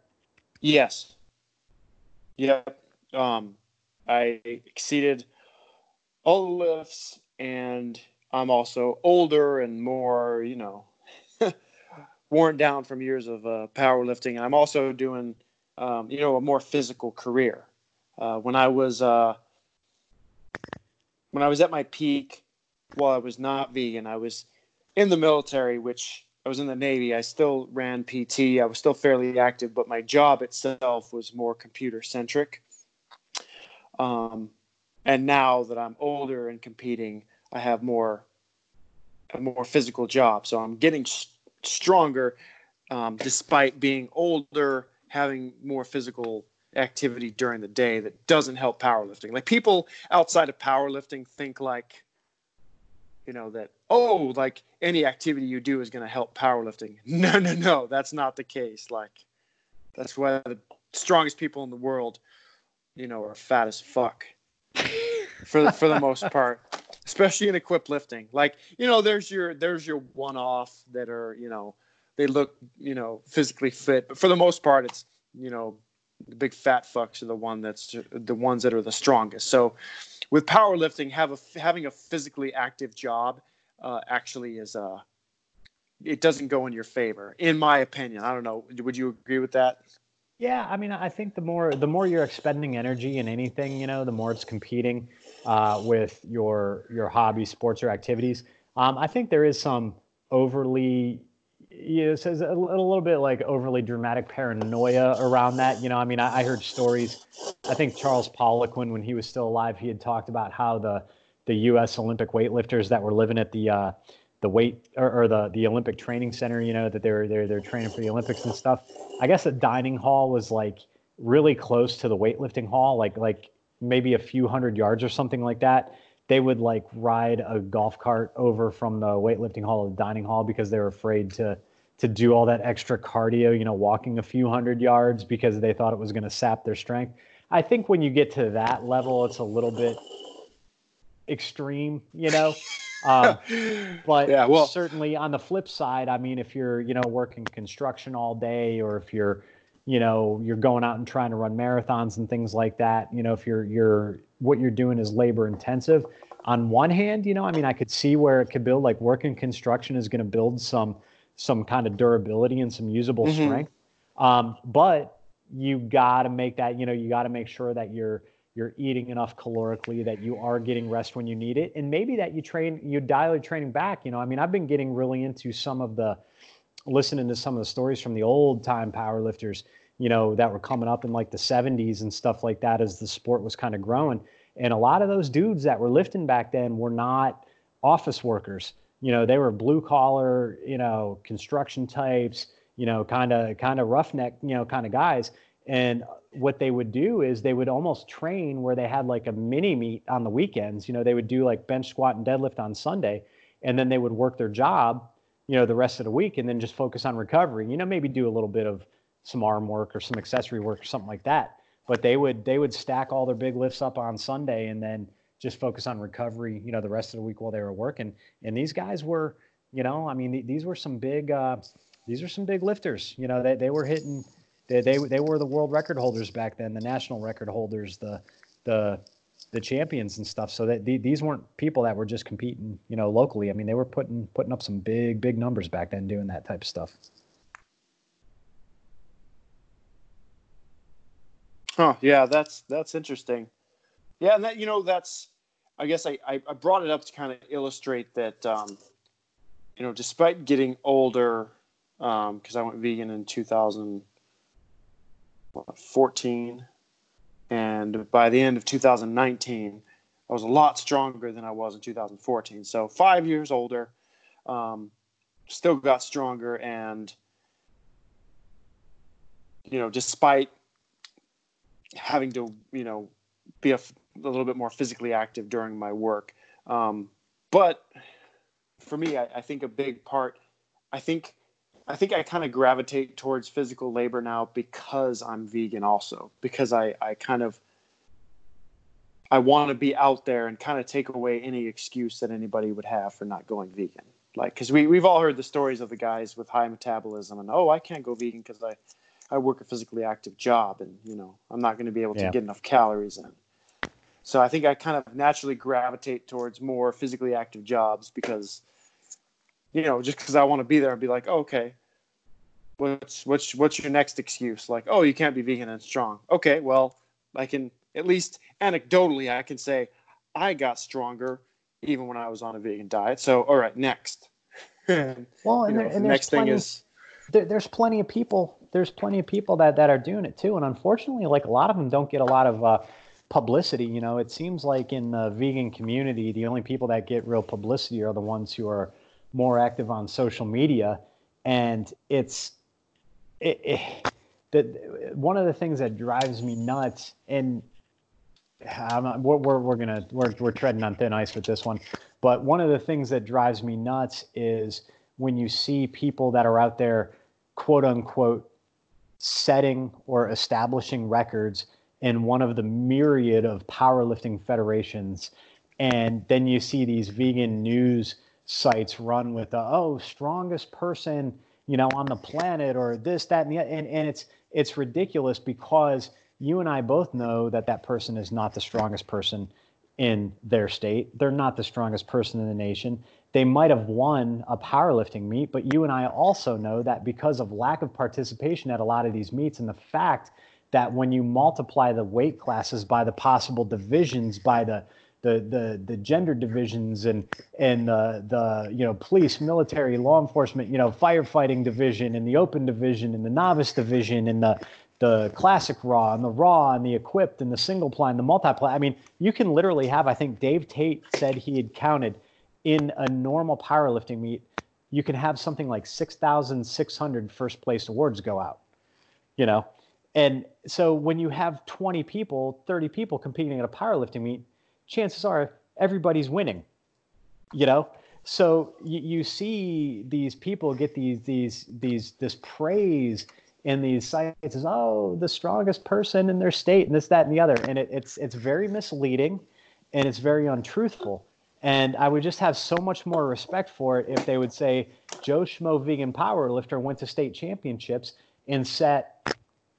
Yes. Yep. Um, I exceeded all the lifts, and I'm also older and more, you know, worn down from years of uh, powerlifting. I'm also doing, um, you know, a more physical career. Uh, when I was uh, when I was at my peak, while I was not vegan, I was in the military, which I was in the Navy. I still ran PT. I was still fairly active, but my job itself was more computer centric. Um, and now that I'm older and competing, I have more a more physical job. So I'm getting stronger um, despite being older, having more physical activity during the day that doesn't help powerlifting. Like people outside of powerlifting think like, you know, that, oh, like any activity you do is going to help powerlifting. No, no, no, that's not the case. Like, that's why the strongest people in the world, you know, are fat as fuck for for the most part, especially in equipped lifting. Like, you know, there's your, there's your one off that are, you know, they look, you know, physically fit. But for the most part, it's, you know, the big fat fucks are the one that's the ones that are the strongest. So with powerlifting, have a, having a physically active job uh, actually is a, uh, it doesn't go in your favor, in my opinion. I don't know. Would you agree with that? Yeah, I mean, I think the more the more you're expending energy in anything, you know, the more it's competing uh, with your your hobby, sports, or activities. Um, I think there is some overly you know, says a, little bit like overly dramatic paranoia around that. You know, I mean, I, I heard stories. I think Charles Poliquin, when he was still alive, he had talked about how the the U.S. Olympic weightlifters that were living at the uh, the weight or, or, the the Olympic training center, you know, that they were they're they're training for the Olympics and stuff. I guess the dining hall was like really close to the weightlifting hall, like like maybe a few hundred yards or something like that they would like ride a golf cart over from the weightlifting hall to the dining hall because they were afraid to to do all that extra cardio, you know, walking a few hundred yards because they thought it was going to sap their strength. I think when you get to that level, it's a little bit extreme, you know. Um, but yeah, well, certainly on the flip side, I mean, if you're, you know, working construction all day, or if you're, you know, you're going out and trying to run marathons and things like that, you know, if you're you're what you're doing is labor intensive. On one hand, you know, I mean, I could see where it could build like work in construction is going to build some some kind of durability and some usable mm-hmm. strength. Um, but you got to make that, you know, you got to make sure that you're you're eating enough calorically that you are getting rest when you need it and maybe that you train you dial your training back you know i mean i've been getting really into some of the listening to some of the stories from the old time powerlifters you know that were coming up in like the 70s and stuff like that as the sport was kind of growing. And a lot of those dudes that were lifting back then were not office workers. You know they were blue collar you know construction types you know kind of kind of roughneck you know kind of guys. And what they would do is they would almost train where they had like a mini meet on the weekends. You know, they would do like bench squat and deadlift on Sunday, and then they would work their job, you know, the rest of the week, and then just focus on recovery. You know, maybe do a little bit of some arm work or some accessory work or something like that. But they would they would stack all their big lifts up on Sunday and then just focus on recovery. You know, the rest of the week while they were working. And these guys were, you know, I mean, these were some big. Uh, these are some big lifters. You know, they they were hitting they, they they were the world record holders back then, the national record holders, the the the champions and stuff. So that the, these weren't people that were just competing, you know, locally. I mean, they were putting putting up some big big numbers back then doing that type of stuff. Huh. Yeah, that's that's interesting. Yeah, and that you know that's I guess I I brought it up to kind of illustrate that um, you know despite getting older because um, I went vegan in 2000 14. And by the end of 2019, I was a lot stronger than I was in 2014. So five years older, um, still got stronger. And, you know, despite having to, you know, be a, a little bit more physically active during my work. Um, but for me, I, I think a big part, I think I think I kind of gravitate towards physical labor now because I'm vegan also because I I kind of I want to be out there and kind of take away any excuse that anybody would have for not going vegan. Like cuz we we've all heard the stories of the guys with high metabolism and oh I can't go vegan cuz I I work a physically active job and you know I'm not going to be able to yeah. get enough calories in. So I think I kind of naturally gravitate towards more physically active jobs because you know, just because I want to be there and be like, oh, okay, what's what's what's your next excuse? Like, oh, you can't be vegan and strong. Okay, well, I can at least anecdotally I can say I got stronger even when I was on a vegan diet. So, all right, next. well, and, there, and the next plenty, thing is there, there's plenty of people. There's plenty of people that that are doing it too, and unfortunately, like a lot of them don't get a lot of. Uh, publicity. You know, it seems like in the vegan community, the only people that get real publicity are the ones who are more active on social media, and it's it, it the, one of the things that drives me nuts, and not, we're, we're, we're gonna we're, we're treading on thin ice with this one, but one of the things that drives me nuts is when you see people that are out there, quote unquote, setting or establishing records in one of the myriad of powerlifting federations, and then you see these vegan news sites run with the oh strongest person you know on the planet or this that and the and, and it's it's ridiculous because you and I both know that that person is not the strongest person in their state. They're not the strongest person in the nation. They might have won a powerlifting meet, but you and I also know that because of lack of participation at a lot of these meets and the fact that when you multiply the weight classes by the possible divisions by the the the the gender divisions and and the the you know police, military, law enforcement, you know firefighting division and the open division and the novice division and the the classic raw and the raw and the equipped and the single ply and the multiply. I mean, you can literally have. I think Dave Tate said he had counted in a normal powerlifting meet. You can have something like 6,600 first place awards go out. You know, and so when you have 20 people, 30 people competing at a powerlifting meet, chances are everybody's winning. You know, so you, you see these people get these these these this praise in these sites as oh the strongest person in their state and this that and the other, and it, it's it's very misleading, and it's very untruthful. And I would just have so much more respect for it if they would say Joe Schmo vegan powerlifter went to state championships and set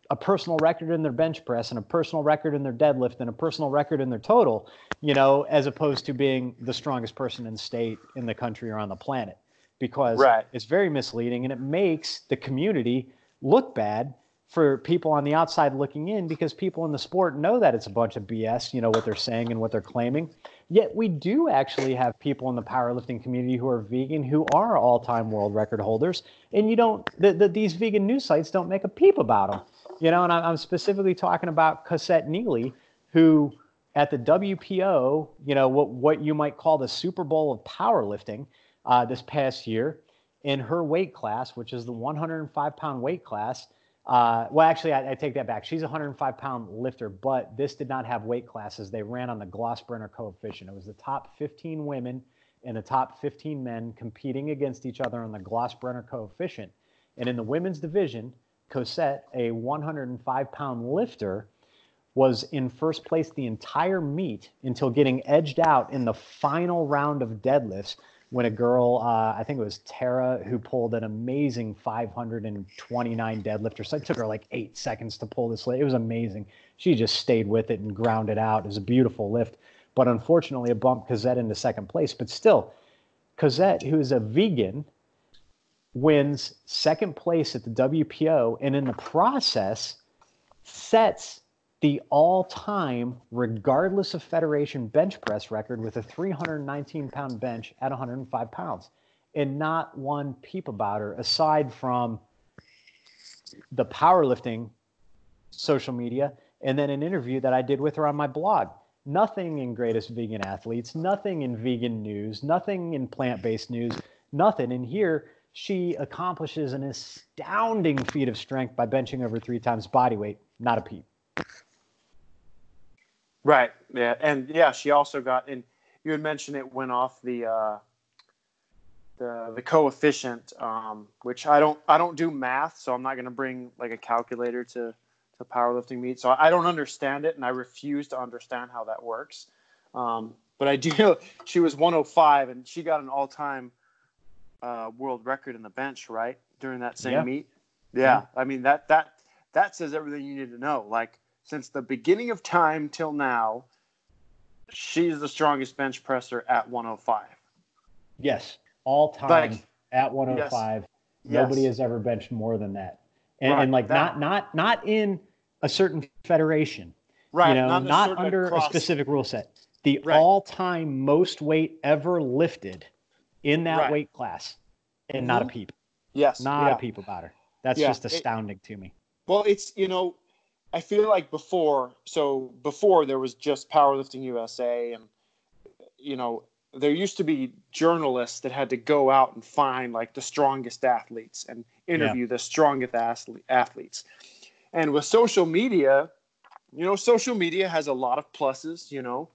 a personal record in their bench press and a personal record in their deadlift and a personal record in their total, you know, as opposed to being the strongest person in the state, in the country, or on the planet. Because Right. it's very misleading and it makes the community look bad for people on the outside looking in because people in the sport know that it's a bunch of BS, you know, what they're saying and what they're claiming. Yet we do actually have people in the powerlifting community who are vegan who are all-time world record holders, and you don't. The, the, these vegan news sites don't make a peep about them, you know. And I'm, specifically talking about Cosette Neely, who at the WPO, you know, what what you might call the Super Bowl of powerlifting uh, this past year, in her weight class, which is the 105 pound weight class. Uh, well, actually, I, I take that back. She's a 105 pound lifter, but this did not have weight classes. They ran on the Glossbrenner coefficient. It was the top 15 women and the top 15 men competing against each other on the Glossbrenner coefficient. And in the women's division, Cosette, a 105 pound lifter, was in first place the entire meet until getting edged out in the final round of deadlifts when a girl, uh, I think it was Tara, who pulled an amazing 529 deadlifter. So it took her like eight seconds to pull this lift. It was amazing. She just stayed with it and ground it out. It was a beautiful lift. But unfortunately, it bumped Cosette into second place. But still, Cosette, who is a vegan, wins second place at the WPO and in the process sets the all-time regardless of federation bench press record with a 319 pound bench at 105 pounds. And not one peep about her aside from the powerlifting social media and then an interview that I did with her on my blog. Nothing in greatest vegan athletes nothing in vegan news nothing in plant-based news nothing. And here she accomplishes an astounding feat of strength by benching over three times body weight not a peep Right. Yeah. And yeah, she also got and you had mentioned it went off the uh the the coefficient, um, which I don't I don't do math, so I'm not gonna bring like a calculator to to powerlifting meet. So I don't understand it and I refuse to understand how that works. Um, but I do she was 105 and she got an all time uh, world record in the bench, right? During that same Yeah. meet. Yeah. I mean that that that says everything you need to know. Like since the beginning of time till now, she's the strongest bench presser at 105. Yes, all time Like- at 105. Yes. Nobody has ever benched more than that, and, Right, and like that- not not not in a certain federation, Right. you know, not, not, under across- a specific rule set. The Right. all-time most weight ever lifted in that Right. weight class, and not a Mhm. peep, Yes. not yeah. a peep about her. That's Yeah, just it- astounding to me. Well, it's you know, I feel like before, so before there was just powerlifting USA, and you know, there used to be journalists that had to go out and find like the strongest athletes and interview the strongest athletes. And with social media, you know, social media has a lot of pluses. You know,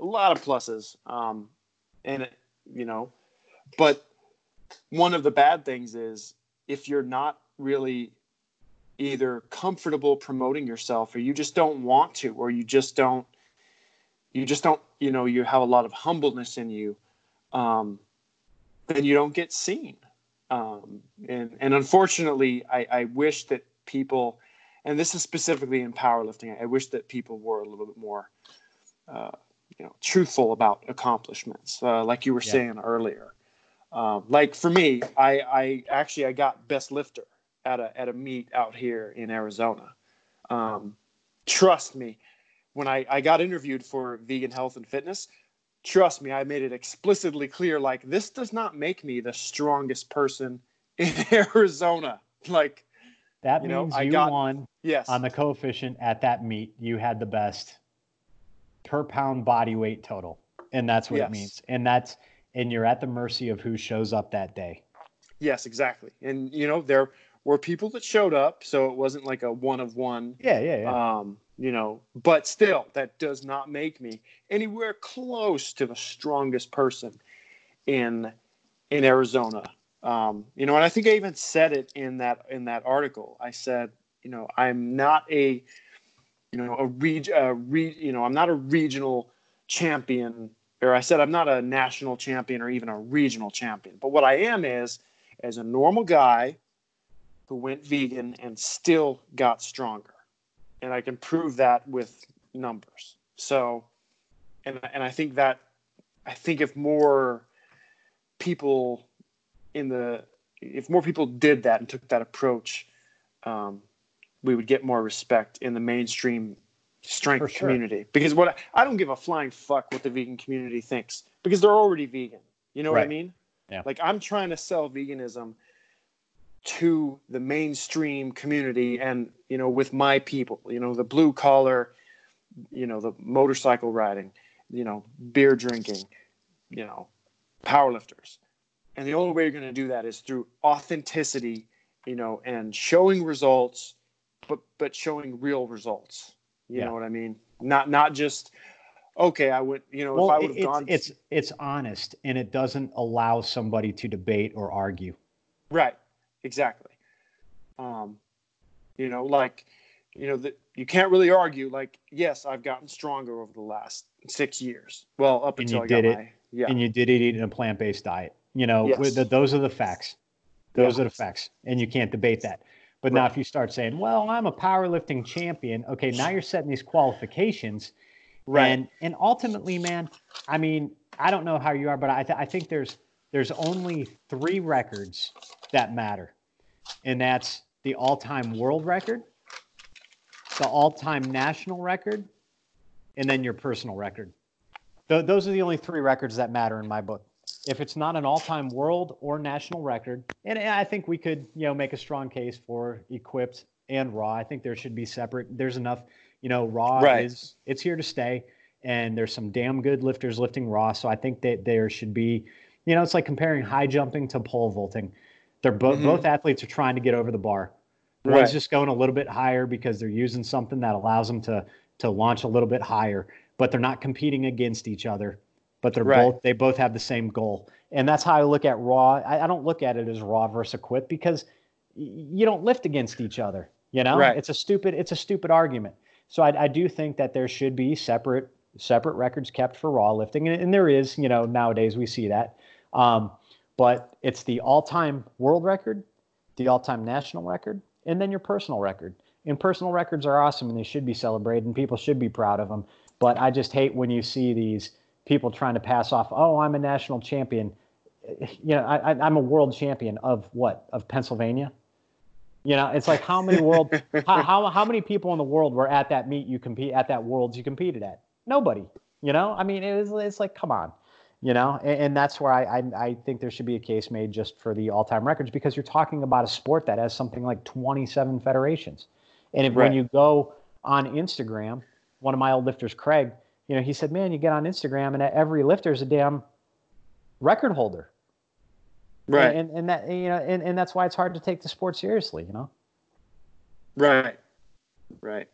a lot of pluses. Um, and you know, but one of the bad things is if you're not really either comfortable promoting yourself or you just don't want to or you just don't you just don't you know you have a lot of humbleness in you um, then you don't get seen um, and and unfortunately I, I wish that people and this is specifically in powerlifting i wish that people were a little bit more uh, you know truthful about accomplishments uh, like you were Yeah. saying earlier um, like for me i i actually i got best lifter at a at a meet out here in Arizona. Um, trust me, when I, I got interviewed for vegan health and fitness, trust me, I made it explicitly clear like this does not make me the strongest person in Arizona. Like, That You know, means I you got- won yes, on the coefficient at that meet. You had the best per pound body weight total, and that's what Yes. it means. And that's and you're at the mercy of who shows up that day. yes, exactly. And you know, there were people that showed up, so it wasn't like a one of one Yeah, yeah, yeah. um, you know, but still, that does not make me anywhere close to the strongest person in in Arizona. Um, you know, and I think I even said it in that in that article. I said, you know, I'm not a, you know, a reg, a re, you know, I'm not a regional champion, or I said I'm not a national champion or even a regional champion. But what I am is, as a normal guy who went vegan and still got stronger. And I can prove that with numbers. So, and, and I think that, I think if more people in the, if more people did that and took that approach, um, we would get more respect in the mainstream strength sure. community. Because what I don't give a flying fuck what the vegan community thinks because they're already vegan. You know right. what I mean? Yeah. Like I'm trying to sell veganism to the mainstream community and you know with my people, you know, the blue collar, you know, the motorcycle riding, you know, beer drinking, you know, powerlifters. And the only way you're going to do that is through authenticity, you know, and showing results but but showing real results. You yeah. know what I mean? Not not just okay, I would, you know, well, if I would have gone. It's it's honest and it doesn't allow somebody to debate or argue. Right. Exactly. Um, you know, like, you know, that you can't really argue. Like, yes, I've gotten stronger over the last six years. Well, up and until you I did got it, my yeah, and you did it eating a plant based diet. You know, Yes. the, those are the facts. Those Yeah. are the facts, and you can't debate that. But now, if you start saying, "Well, I'm a powerlifting champion," okay, now you're setting these qualifications, right. and and ultimately, man, I mean, I don't know how you are, but I th- I think there's there's only three records that matter, and that's the all-time world record, the all-time national record, and then your personal record. Th- those are the only three records that matter in my book. If it's not an all-time world or national record, and I think we could, you know, make a strong case for equipped and raw. I think there should be separate. There's enough, you know, raw Right. is it's here to stay, and there's some damn good lifters lifting raw. So I think that there should be, you know, it's like comparing high jumping to pole vaulting. They're both Mhm. both athletes are trying to get over the bar. Right. One's just going a little bit higher because they're using something that allows them to to launch a little bit higher, but they're not competing against each other. But they're Right. both they both have the same goal, and that's how I look at raw. I, I don't look at it as raw versus equip because you don't lift against each other. You know, Right. it's a stupid it's a stupid argument. So I, I do think that there should be separate separate records kept for raw lifting, and, and there is. You know, nowadays we see that. Um, but it's the all-time world record, the all-time national record, and then your personal record. And personal records are awesome, and they should be celebrated, and people should be proud of them. But I just hate when you see these people trying to pass off, "Oh, I'm a national champion." You know, I, I, I'm a world champion of what? Of Pennsylvania. You know, it's like how many world, how, how how many people in the world were at that meet you compete at that worlds you competed at? Nobody. You know, I mean, it was, it's like, come on you know and, and that's where I, I i think there should be a case made just for the all-time records because you're talking about a sport that has something like 27 federations and if when you go on instagram one of my old lifters craig you know he said man you get on instagram and every lifter is a damn record holder right. and, and that you know and, and that's why it's hard to take the sport seriously you know Right. Right.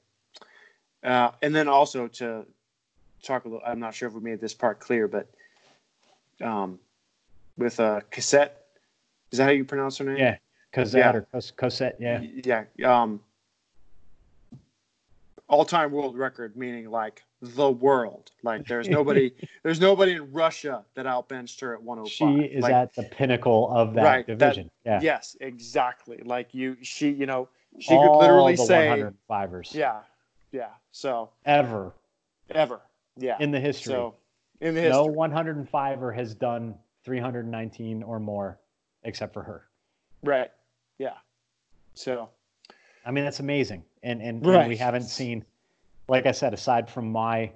Uh, and then also to talk a little, I'm not sure if we made this part clear, but um, with uh, cassette, is that how you pronounce her name? yeah cosette Yeah. or Cos- cosette yeah Yeah. Um, all time world record, meaning like the world. Like there's nobody, there's nobody in Russia that outbenched her at 105. she is like, at the pinnacle of that Right, that- division yeah Yes, exactly. Like you, she, you know, she All could literally the say, 105ers yeah, yeah. So ever ever, yeah. in the history. So in the history, no 105er has done 319 or more except for her. right? Yeah. So I mean, that's amazing. And, and, and we haven't seen, like I said, aside from my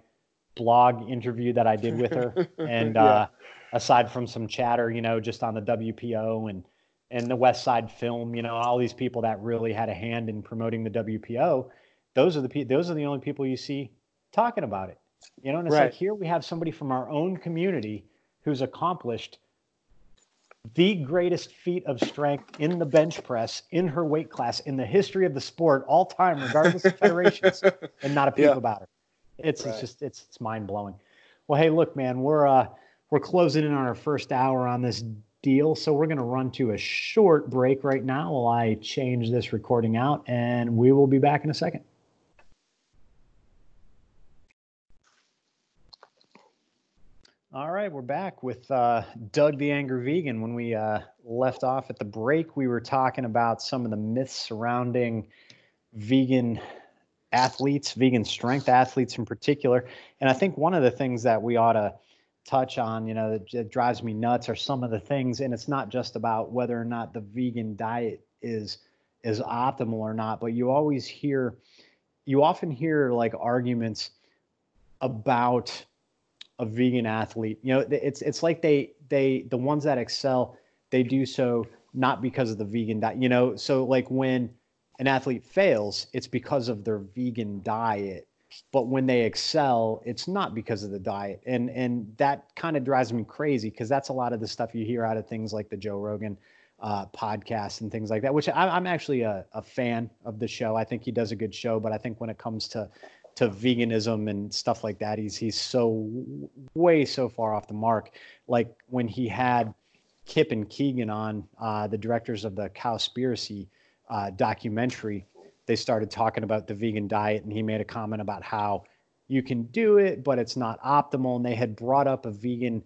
blog interview that I did with her, and Yeah. uh, aside from some chatter, you know, just on the WPO and and the Westside Film, you know, all these people that really had a hand in promoting the WPO, those are the those are the only people you see talking about it. You know, and it's Right. like here we have somebody from our own community who's accomplished the greatest feat of strength in the bench press in her weight class in the history of the sport all time regardless of federations and not a peep Yeah. about her it's, Right. it's just it's it's mind blowing well hey look man we're uh we're closing in on our first hour on this deal so we're going to run to a short break right now while i change this recording out and we will be back in a second All right, we're back with uh, Doug the Angry Vegan. When we uh, left off at the break, we were talking about some of the myths surrounding vegan athletes, vegan strength athletes in particular. And I think one of the things that we ought to touch on, you know, that, that drives me nuts are some of the things, and it's not just about whether or not the vegan diet is is optimal or not, but you always hear, you often hear like arguments about a vegan athlete. You know, it's it's like they they the ones that excel, they do so not because of the vegan diet. You know, so like when an athlete fails, it's because of their vegan diet. But when they excel, it's not because of the diet. And and that kind of drives me crazy because that's a lot of the stuff you hear out of things like the Joe Rogan uh, podcast and things like that, which I, am actually a, a fan of the show. I think he does a good show, but I think when it comes to to veganism and stuff like that. He's he's so way so far off the mark. Like when he had Kip and Keegan on, uh, the directors of the Cowspiracy uh, documentary, they started talking about the vegan diet, and he made a comment about how you can do it, but it's not optimal. And they had brought up a vegan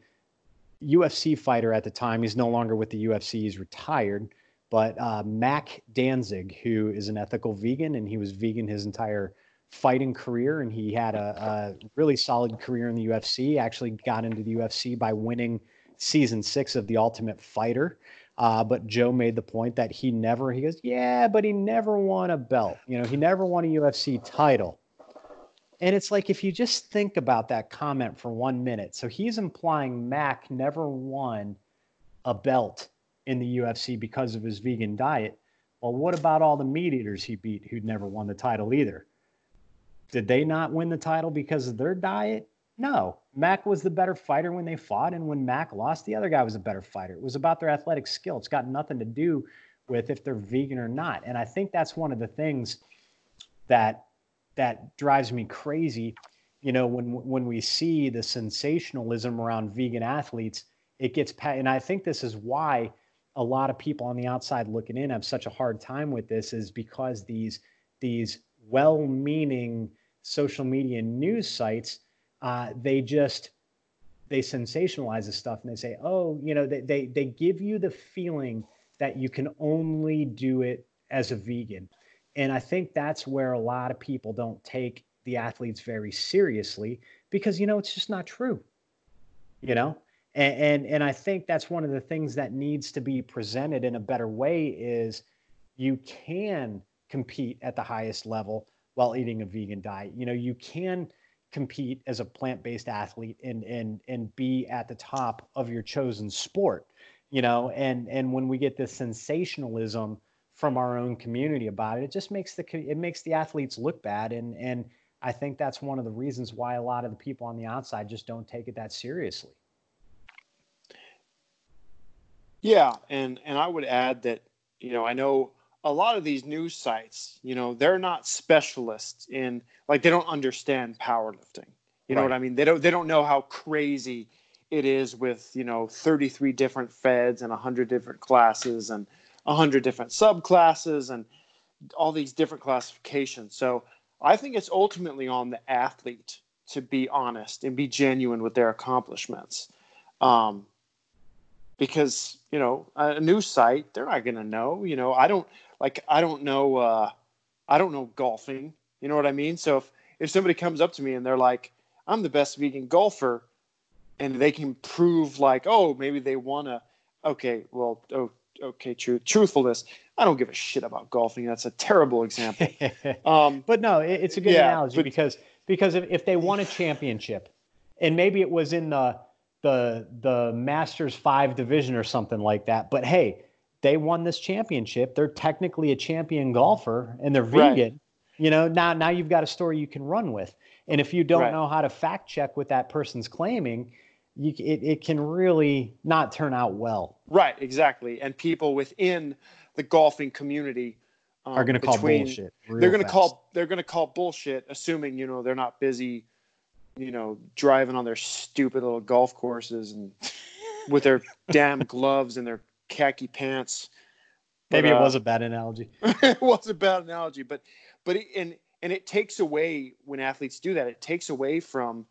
UFC fighter at the time. He's no longer with the UFC; he's retired. But uh, Mac Danzig, who is an ethical vegan, and he was vegan his entire fighting career, and he had a, a, really solid career in the UFC. Actually, got into the UFC by winning season six of The Ultimate Fighter. Uh, but Joe made the point that he never. He goes, yeah, but he never won a belt. You know, he never won a UFC title. And it's like if you just think about that comment for one minute. So he's implying Mac never won a belt in the UFC because of his vegan diet. Well, what about all the meat eaters he beat who'd never won the title either? Did they not win the title because of their diet? No. Mac was the better fighter when they fought, and when Mac lost, the other guy was a better fighter. It was about their athletic skill. It's got nothing to do with if they're vegan or not. And I think that's one of the things that that drives me crazy. You know, when when we see the sensationalism around vegan athletes, it gets and I think this is why a lot of people on the outside looking in have such a hard time with this is because these these well-meaning social media news sites, uh, they just they sensationalize the stuff and they say, oh, you know, they, they they give you the feeling that you can only do it as a vegan. And I think that's where a lot of people don't take the athletes very seriously because you know it's just not true. You know? And, and and I think that's one of the things that needs to be presented in a better way is you can compete at the highest level while eating a vegan diet. You know, you can compete as a plant-based athlete and and and be at the top of your chosen sport. You know, and and when we get this sensationalism from our own community about it, it just makes the it makes the athletes look bad and and I think that's one of the reasons why a lot of the people on the outside just don't take it that seriously. Yeah, and and I would add that you know I know a lot of these news sites, you know, they're not specialists in like they don't understand powerlifting. You know right. what I mean? They don't they don't know how crazy it is with, you know, 33 different feds and 100 different classes and 100 different subclasses and all these different classifications. So, I think it's ultimately on the athlete to be honest and be genuine with their accomplishments. Um, because you know a news site they're not going to know you know i don't like I don't know uh, I don't know golfing. You know what I mean? So if if somebody comes up to me and they're like, "I'm the best vegan golfer," and they can prove like, "Oh, maybe they want to," okay, well, oh, okay, true truthfulness. I don't give a shit about golfing. That's a terrible example. Um, but no, it, it's a good yeah, analogy but, because because if, if they won a championship, and maybe it was in the the the Masters five division or something like that, but hey, they won this championship. They're technically a champion golfer and they're vegan. Right. You know, now now you've got a story you can run with. And if you don't right. know how to fact check what that person's claiming, you, it, it can really not turn out well. Right, exactly. And people within the golfing community um, are going to call bullshit. They're going to call they're going to call bullshit, assuming you know they're not busy, you know, driving on their stupid little golf courses and with their damn gloves and their khaki pants. But, Maybe it uh, was a bad analogy. it was a bad analogy, but but it, and and it takes away when athletes do that. It takes away from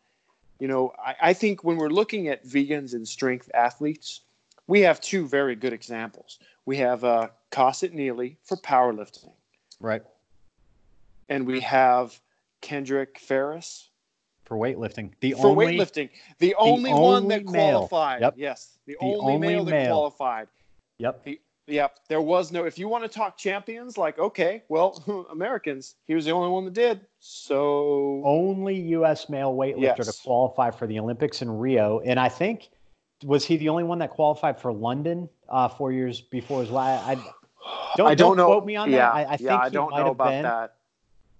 You know, I, I think when we're looking at vegans and strength athletes, we have two very good examples. We have uh, Cosette Neely for powerlifting, Right. and we have Kendrick Farris For weightlifting. The for only weightlifting. The only one that male. qualified. Yep. Yes, the, The only, only male that qualified. Yep. Yep, there was no. If you want to talk champions, like okay, well, Americans, he was the only one that did. So only U.S. male weightlifter Yes. to qualify for the Olympics in Rio, and I think was he the only one that qualified for London uh, four years before his last? I don't, I don't know. quote me on that. yeah, I, I think yeah, I don't know about been, that.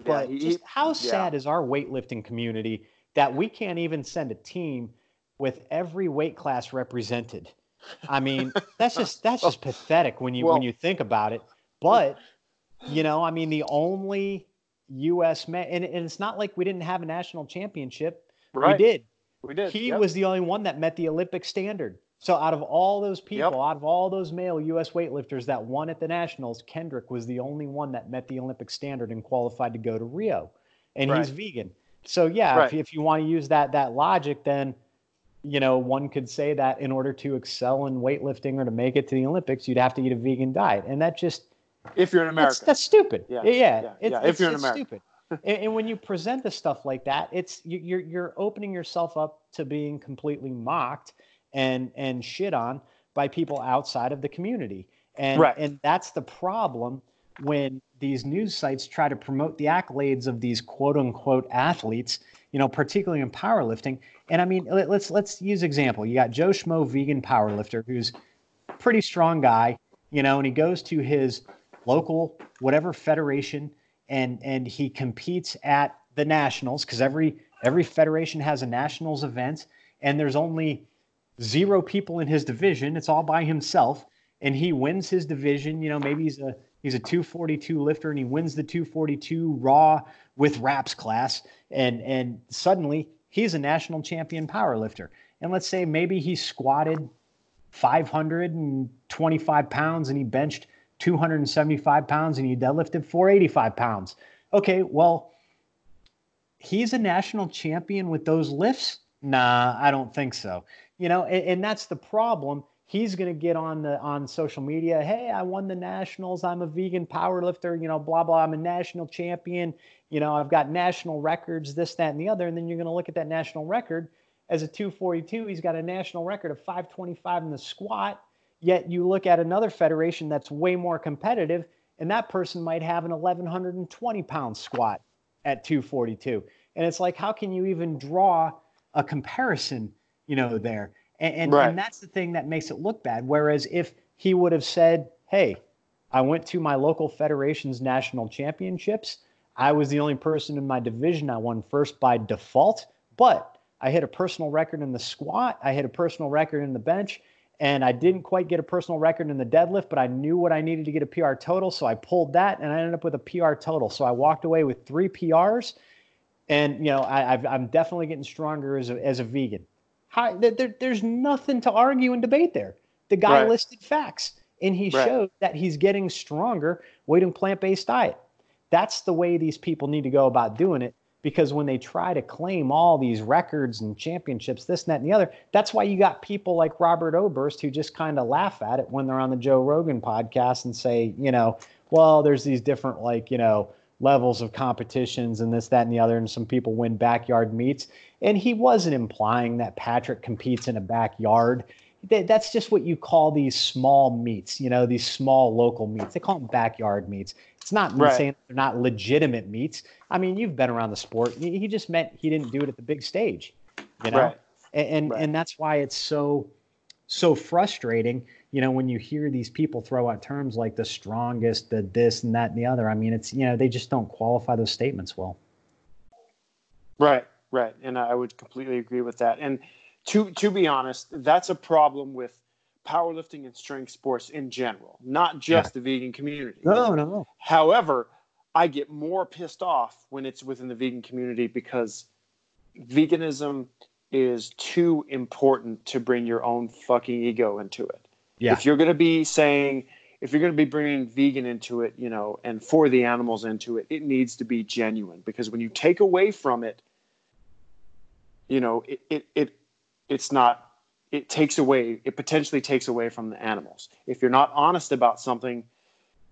Yeah, But he- just how yeah. sad is our weightlifting community that we can't even send a team with every weight class represented? I mean, that's just that's just pathetic when you Well- when you think about it. But you know, I mean, the only U.S. man, and, and it's not like we didn't have a national championship. right. We did. We did. He yep. was the only one that met the Olympic standard. So out of all those people, Yep. out of all those male U.S. weightlifters that won at the nationals, Kendrick was the only one that met the Olympic standard and qualified to go to Rio, and he's vegan. So yeah, Right. if, if you want to use that that logic, then you know one could say that in order to excel in weightlifting or to make it to the Olympics, you'd have to eat a vegan diet, and that just if you're in America. that's, that's stupid. Yeah, Yeah, yeah. yeah, It's, yeah, if it's- you're in it's America. stupid. and, and when you present the stuff like that, it's you- you're you're opening yourself up to being completely mocked and and shit on by people outside of the community. And Right. and that's the problem when these news sites try to promote the accolades of these quote unquote athletes, you know, particularly in powerlifting. And I mean, let- let's let's use example. You got Joe Schmo, vegan powerlifter, who's pretty strong guy, you know, and he goes to his local whatever federation and and he competes at the nationals because every every federation has a nationals event and there's only zero people in his division it's all by himself and he wins his division you know maybe he's a he's a 242 lifter and he wins the 242 raw with Wraps class and and suddenly he's a national champion power lifter and let's say maybe he squatted 525 pounds and he benched 275 pounds and he deadlifted 485 pounds. Okay, well, he's a national champion with those lifts? Nah, I don't think so. You know, and, and that's the problem. He's going to get on the on social media. Hey, I won the nationals. I'm a vegan power lifter. You know, blah blah. I'm a national champion. You know, I've got national records. This, that, and the other. And then you're going to look at that national record as a 242. He's got a national record of 525 in the squat. Yet you look at another federation that's way more competitive, and that person might have an 1120 pound squat at 242. And it's like, how can you even draw a comparison, you know, there? And, and, Right. and that's the thing that makes it look bad. Whereas if he would have said, hey, I went to my local federation's national championships. I was the only person in my division. I won first by default, but I hit a personal record in the squat. I hit a personal record in the bench, and I didn't quite get a personal record in the deadlift, but I knew what I needed to get a PR total. So I pulled that and I ended up with a PR total. So I walked away with three PRs. And, you know, I, I've, I'm definitely getting stronger as a, as a vegan. How, there, there- there's nothing to argue and debate there. The guy Right. listed facts and he Right. showed that he's getting stronger a plant-based diet. That's the way these people need to go about doing it because when they try to claim all these records and championships, this and that and the other, that's why you got people like Robert Oberst who just kind of laugh at it when they're on the Joe Rogan podcast and say, you know, well, there's these different like, you know, levels of competitions and this, that, and the other, and some people win backyard meets. And he wasn't implying that Patrick competes in a backyard. That's just what you call these small meets, you know, these small local meets. They call them backyard meets. It's not Right. saying they're not legitimate meets. I mean, you've been around the sport. He just meant he didn't do it at the big stage, you know. Right. And and, Right. and that's why it's so so frustrating, you know, when you hear these people throw out terms like the strongest, the this and that and the other. I mean, it's you know they just don't qualify those statements well. Right, right, and I would completely agree with that. And to to be honest, that's a problem with powerlifting and strength sports in general, not just the vegan community. no. No. However, I get more pissed off when it's within the vegan community because veganism is too important to bring your own fucking ego into it. Yeah. If you're going to be saying, if you're going to be bringing vegan into it, you know, and for the animals into it, it needs to be genuine because when you take away from it, you know, it, it, it it's not it takes away it potentially takes away from the animals. If you're not honest about something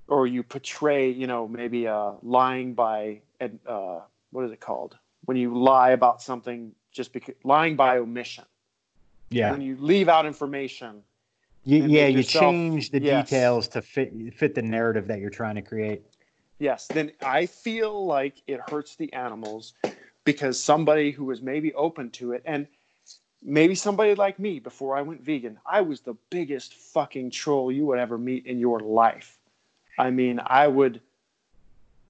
or you portray you know maybe uh, lying by uh, what is it called? When you lie about something just because lying by omission. Yeah. When you leave out information you, yeah you yourself, change the yes. details to fit fit the narrative that you're trying to create. Yes. Then i feel like it hurts the animals because somebody who was maybe open to it and maybe somebody like me before I went vegan, I was the biggest fucking troll you would ever meet in your life. I mean, I would,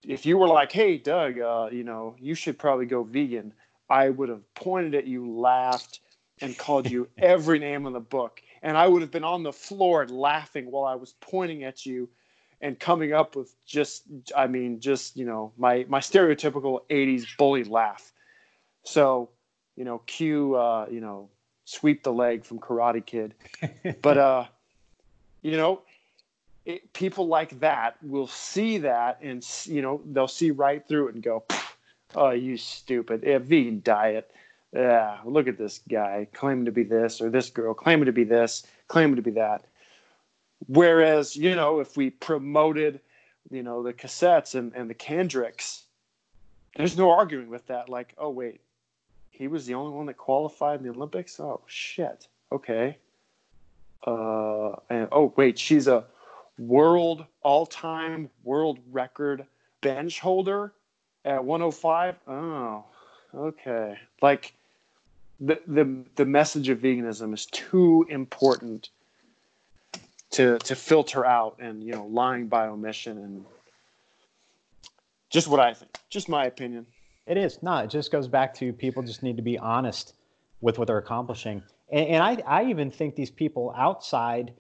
if you were like, hey, Doug, uh, you know, you should probably go vegan, I would have pointed at you, laughed, and called you every name in the book. And I would have been on the floor laughing while I was pointing at you and coming up with just, I mean, just, you know, my, my stereotypical 80s bully laugh. So, you know, cue, uh, you know, sweep the leg from Karate Kid. but, uh, you know, it, people like that will see that and, you know, they'll see right through it and go, oh, you stupid. Yeah, vegan diet. Yeah, look at this guy claiming to be this or this girl claiming to be this, claiming to be that. Whereas, you know, if we promoted, you know, the Cosettes and, and the Kendricks, there's no arguing with that. Like, oh, wait, he was the only one that qualified in the Olympics. Oh shit. Okay. Uh, and oh wait, she's a world all-time world record bench holder at 105. Oh, okay. Like the the the message of veganism is too important to to filter out and you know lying by omission and just what I think. Just my opinion. It is. No, it just goes back to people just need to be honest with what they're accomplishing. And, and I, I even think these people outside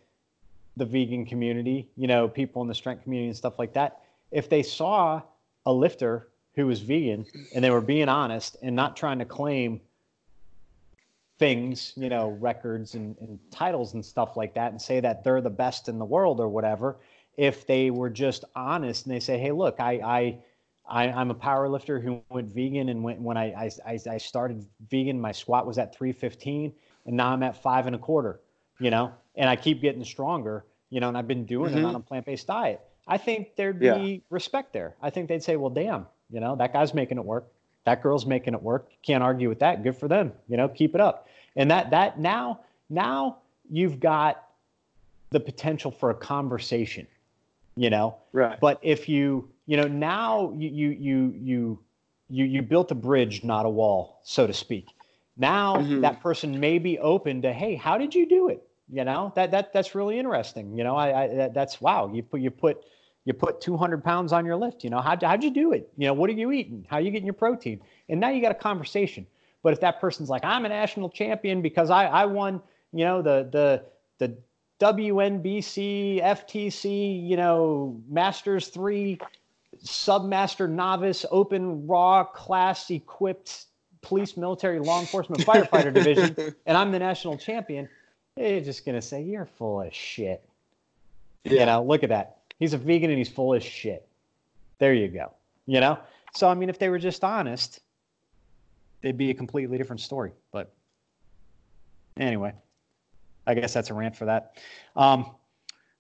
the vegan community, you know, people in the strength community and stuff like that, if they saw a lifter who was vegan and they were being honest and not trying to claim things, you know, records and, and, titles and stuff like that and say that they're the best in the world or whatever, if they were just honest and they say, hey, look, I, I I, am a power lifter who went vegan, and when, when I, I, I started vegan, my squat was at 315, and now I'm at five and a quarter. You know, and I keep getting stronger. You know, and I've been doing mm-hmm. it on a plant-based diet. I think there'd be yeah. respect there. I think they'd say, "Well, damn, you know, that guy's making it work. That girl's making it work. Can't argue with that. Good for them. You know, keep it up." And that that now now you've got the potential for a conversation. You know, right? But if you you know now you you you you you, you built a bridge not a wall so to speak now mm-hmm. that person may be open to hey how did you do it you know that that that's really interesting you know i, I that, that's wow you put you put you put 200 pounds on your lift you know? How, how'd you do it? You know what are you eating? How are you getting your protein? And now you got a conversation. But if that person's like i'm a national champion because i i won you know the the the WNBC, FTC, you know, Masters 3 submaster novice open raw class equipped police military law enforcement firefighter division and i'm the national champion they're just going to say you're full of shit. Yeah. you know look at that he's a vegan and he's full of shit there you go you know so i mean if they were just honest it'd be a completely different story but anyway i guess that's a rant for that um,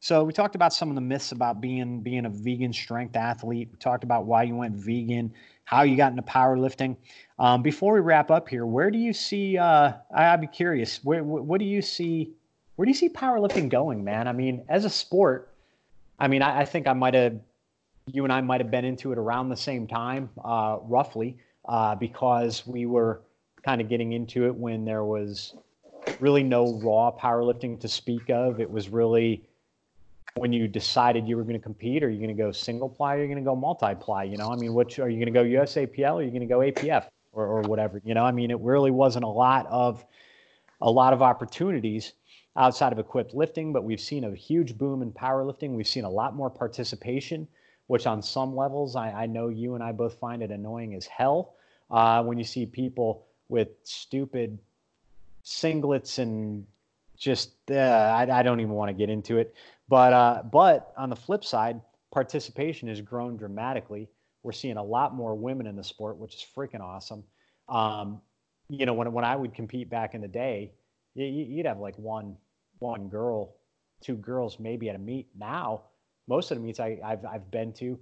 so we talked about some of the myths about being being a vegan strength athlete. We talked about why you went vegan, how you got into powerlifting. Um, before we wrap up here, where do you see? Uh, I, would be curious. Where, what do you see? Where do you see powerlifting going, man? I mean, as a sport, I mean, I, I think I might have, you and I might have been into it around the same time, uh, roughly, uh, because we were kind of getting into it when there was really no raw powerlifting to speak of. It was really when you decided you were going to compete? Are you going to go single ply? Or are you going to go multi ply? You know, I mean, which are you going to go USAPL? Or are you going to go APF or, or whatever? You know, I mean, it really wasn't a lot of a lot of opportunities outside of equipped lifting, but we've seen a huge boom in powerlifting. We've seen a lot more participation, which on some levels I, I know you and I both find it annoying as hell uh, when you see people with stupid singlets and just uh, I, I don't even want to get into it. But uh, but on the flip side, participation has grown dramatically. We're seeing a lot more women in the sport, which is freaking awesome. Um, you know, when when I would compete back in the day, you'd have like one one girl, two girls maybe at a meet. Now, most of the meets I, have I've been to,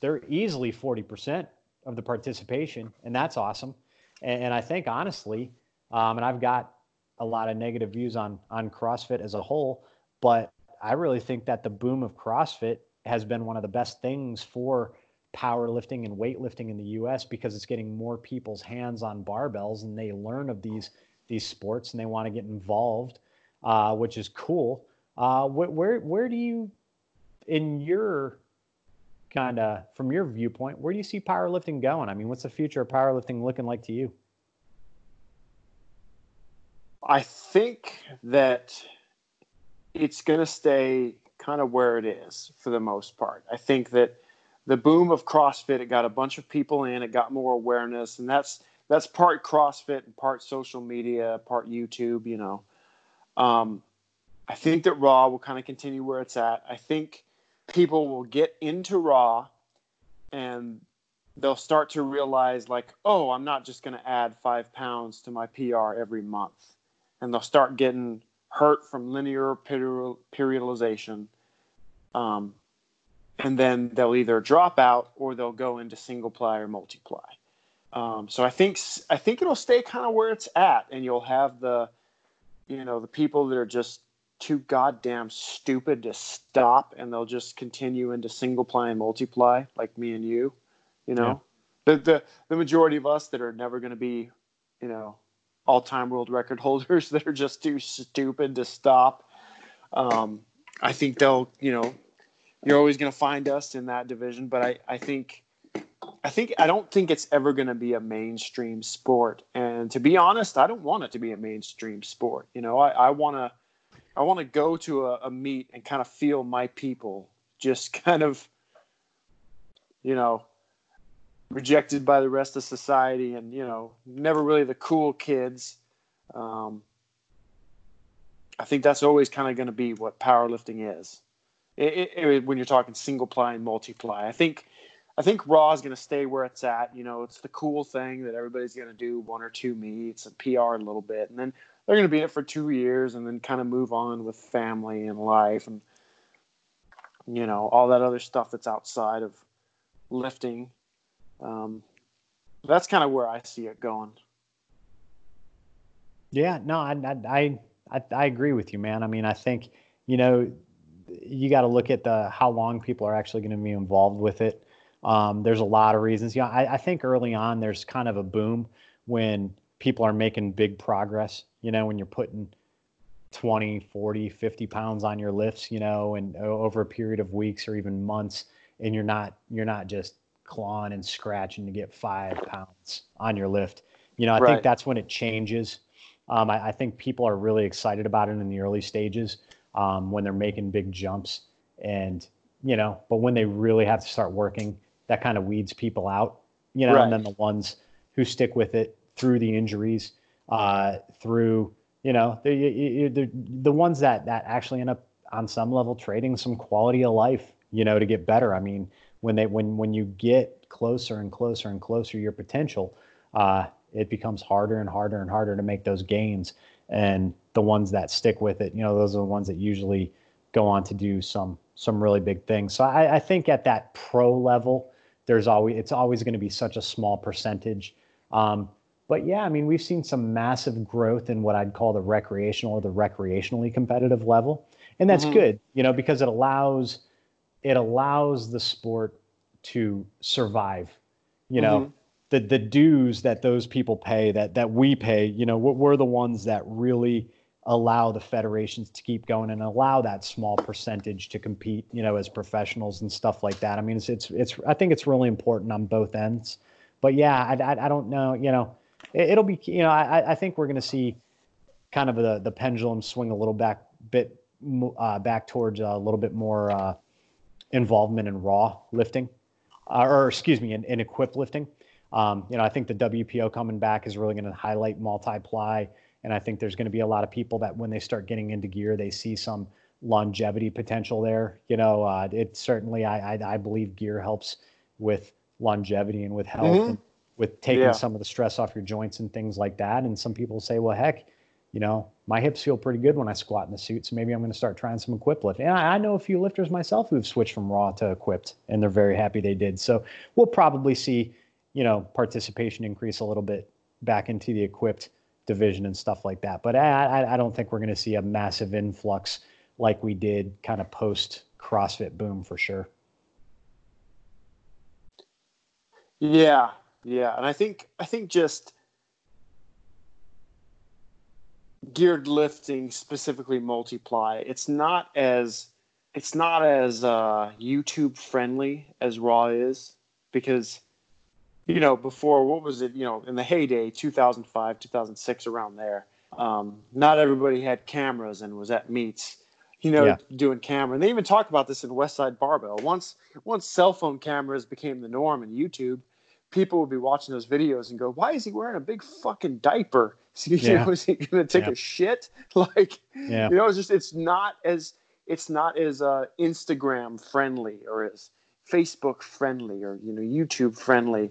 they're easily forty percent of the participation, and that's awesome. And, and I think honestly, um, and I've got a lot of negative views on on CrossFit as a whole, but I really think that the boom of CrossFit has been one of the best things for powerlifting and weightlifting in the US because it's getting more people's hands on barbells and they learn of these these sports and they want to get involved, uh, which is cool. Uh, wh- where where do you, in your kind of from your viewpoint, where do you see powerlifting going? I mean, what's the future of powerlifting looking like to you? I think that it's going to stay kind of where it is for the most part. I think that the boom of CrossFit it got a bunch of people in, it got more awareness, and that's that's part CrossFit and part social media, part YouTube. You know, um, I think that Raw will kind of continue where it's at. I think people will get into Raw and they'll start to realize like, oh, I'm not just going to add five pounds to my PR every month, and they'll start getting hurt from linear periodization. Um, and then they'll either drop out or they'll go into single ply or multiply. Um, so I think I think it'll stay kind of where it's at, and you'll have the, you know, the people that are just too goddamn stupid to stop, and they'll just continue into single ply and multiply, like me and you. You know, yeah. the the the majority of us that are never going to be, you know, all time world record holders that are just too stupid to stop. Um, I think they'll, you know, you're always going to find us in that division, but I, I think, I think, I don't think it's ever going to be a mainstream sport. And to be honest, I don't want it to be a mainstream sport. You know, I, want to, I want to go to a, a meet and kind of feel my people just kind of, you know, rejected by the rest of society and you know never really the cool kids um, i think that's always kind of going to be what powerlifting is it, it, it, when you're talking single ply and multiply i think i think raw is going to stay where it's at you know it's the cool thing that everybody's going to do one or two meets and pr a little bit and then they're going to be in it for two years and then kind of move on with family and life and you know all that other stuff that's outside of lifting um, that's kind of where I see it going. Yeah, no, I, I, I, I agree with you, man. I mean, I think, you know, you got to look at the how long people are actually going to be involved with it. Um, there's a lot of reasons. Yeah, I, I think early on there's kind of a boom when people are making big progress. You know, when you're putting 20, 40, 50 pounds on your lifts, you know, and over a period of weeks or even months, and you're not you're not just clawing and scratching to get five pounds on your lift. You know, I right. think that's when it changes. Um, I, I, think people are really excited about it in the early stages um, when they're making big jumps. And, you know, but when they really have to start working, that kind of weeds people out, you know, right. and then the ones who stick with it through the injuries, uh, through, you know, the, the, the ones that, that actually end up on some level trading some quality of life, you know, to get better. I mean, when they when when you get closer and closer and closer your potential, uh, it becomes harder and harder and harder to make those gains. And the ones that stick with it, you know, those are the ones that usually go on to do some some really big things. So I, I think at that pro level, there's always it's always going to be such a small percentage. Um, but yeah, I mean, we've seen some massive growth in what I'd call the recreational or the recreationally competitive level, and that's mm-hmm. good, you know, because it allows it allows the sport to survive. You know, mm-hmm. the the dues that those people pay, that that we pay, you know, we're the ones that really allow the federations to keep going and allow that small percentage to compete, you know, as professionals and stuff like that. I mean, it's it's it's I think it's really important on both ends. But yeah, I I, I don't know, you know, it, will be, you know, I I think we're going to see kind of the the pendulum swing a little back bit uh, back towards a little bit more uh, involvement in raw lifting, uh, or excuse me, in, in equip lifting. Um, you know, I think the WPO coming back is really going to highlight multiply, and I think there's going to be a lot of people that when they start getting into gear, they see some longevity potential there. You know, uh, it certainly I, I, I believe gear helps with longevity and with health. Mm-hmm. And with taking Yeah. some of the stress off your joints and things like that. And some people say, well, heck, you know, my hips feel pretty good when I squat in the suit, so maybe I'm going to start trying some equip lift. And I, I know a few lifters myself who've switched from raw to equipped, and they're very happy they did. So we'll probably see, you know, participation increase a little bit back into the equipped division and stuff like that. But I, I, don't think we're going to see a massive influx like we did kind of post CrossFit boom for sure. Yeah, yeah, and I think I think just geared lifting specifically multiply. It's not as it's not as uh, YouTube friendly as Raw is because you know before what was it you know in the heyday 2005 2006 around there um, not everybody had cameras and was at meets you know Yeah. doing camera and they even talk about this in Westside Barbell once once cell phone cameras became the norm in YouTube people would be watching those videos and go why is he wearing a big fucking diaper is he, you Yeah. know, is he gonna take Yeah. a shit like you know it's just it's not as it's not as uh, instagram friendly or as facebook friendly or you know youtube friendly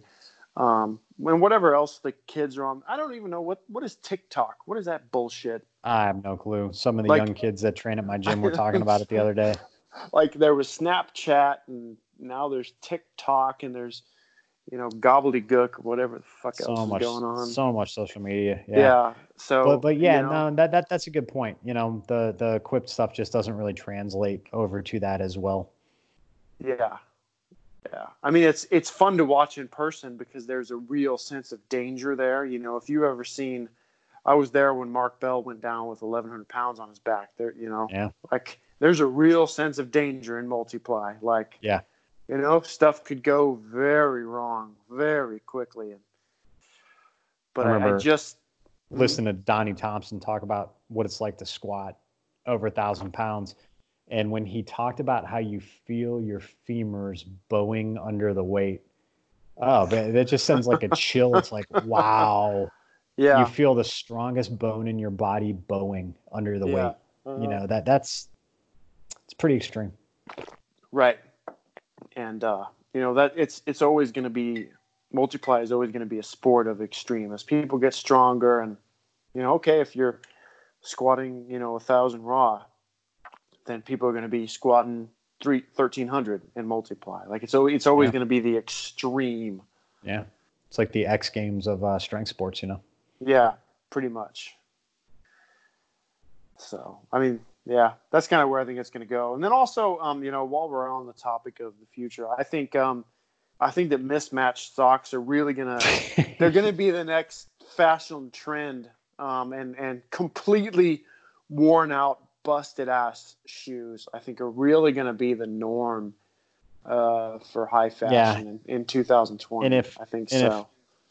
um and whatever else the kids are on i don't even know what what is tiktok what is that bullshit I have no clue. Some of the Like- young kids that train at my gym were talking about it the other day. like there was snapchat and now there's tiktok and there's you know gobbledygook whatever the fuck else So is much, going on so much social media. yeah. Yeah. so but but yeah, you know, no, that, that that's a good point. You know, the the equipped stuff just doesn't really translate over to that as well. Yeah. Yeah. I mean it's it's fun to watch in person because there's a real sense of danger there. You know, if you've ever seen I was there when Mark Bell went down with eleven hundred pounds on his back. There you know, Yeah. like there's a real sense of danger in multiply. Like Yeah. you know, stuff could go very wrong very quickly and but I I, I just Listen to Donnie Thompson talk about what it's like to squat over a thousand pounds. And when he talked about how you feel your femurs bowing under the weight, oh, that, that just sends like a chill. It's like, wow, yeah. you feel the strongest bone in your body bowing under the yeah. weight. Uh-huh. You know, that that's it's pretty extreme. Right. And uh, you know that it's it's always going to be multiply is always going to be a sport of extreme as people get stronger and you know okay if you're squatting you know a thousand raw then people are going to be squatting three thirteen hundred and multiply like it's always it's always Yeah. going to be the extreme Yeah. It's like the X games of uh, strength sports, you know. yeah pretty much so i mean yeah that's kind of where i think it's going to go and then also um you know while we're on the topic of the future i think um i think that mismatched socks are really going to they're going to be the next fashion trend um and and completely worn out busted ass shoes i think are really going to be the norm uh for high fashion in, in 2020 And if- i think and if-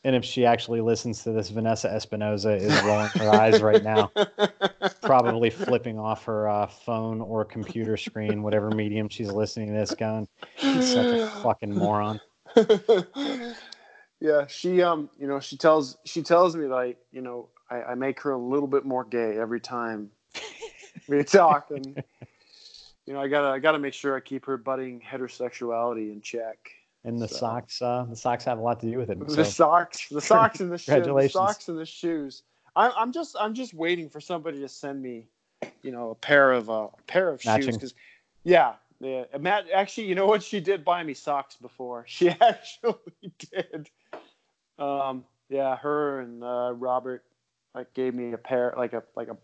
And if she actually listens to this, Vanessa Espinoza is rolling her eyes right now, probably flipping off her uh, phone or computer screen, whatever medium she's listening to this, going, "She's such a fucking moron." yeah, she um, you know, she tells she tells me like, you know, I, I make her a little bit more gay every time we talk, and you know, I gotta I gotta make sure I keep her budding heterosexuality in check. And the So- socks, uh, the socks have a lot to do with it. The socks, the socks and the shoes, the socks and the shoes. I'm I'm just I'm just waiting for somebody to send me, you know, a pair of uh, a pair of shoes because, yeah, yeah. Matt, actually, you know what? She did buy me socks before. She actually did. Um, yeah, her and uh, Robert like gave me a pair, like a like a.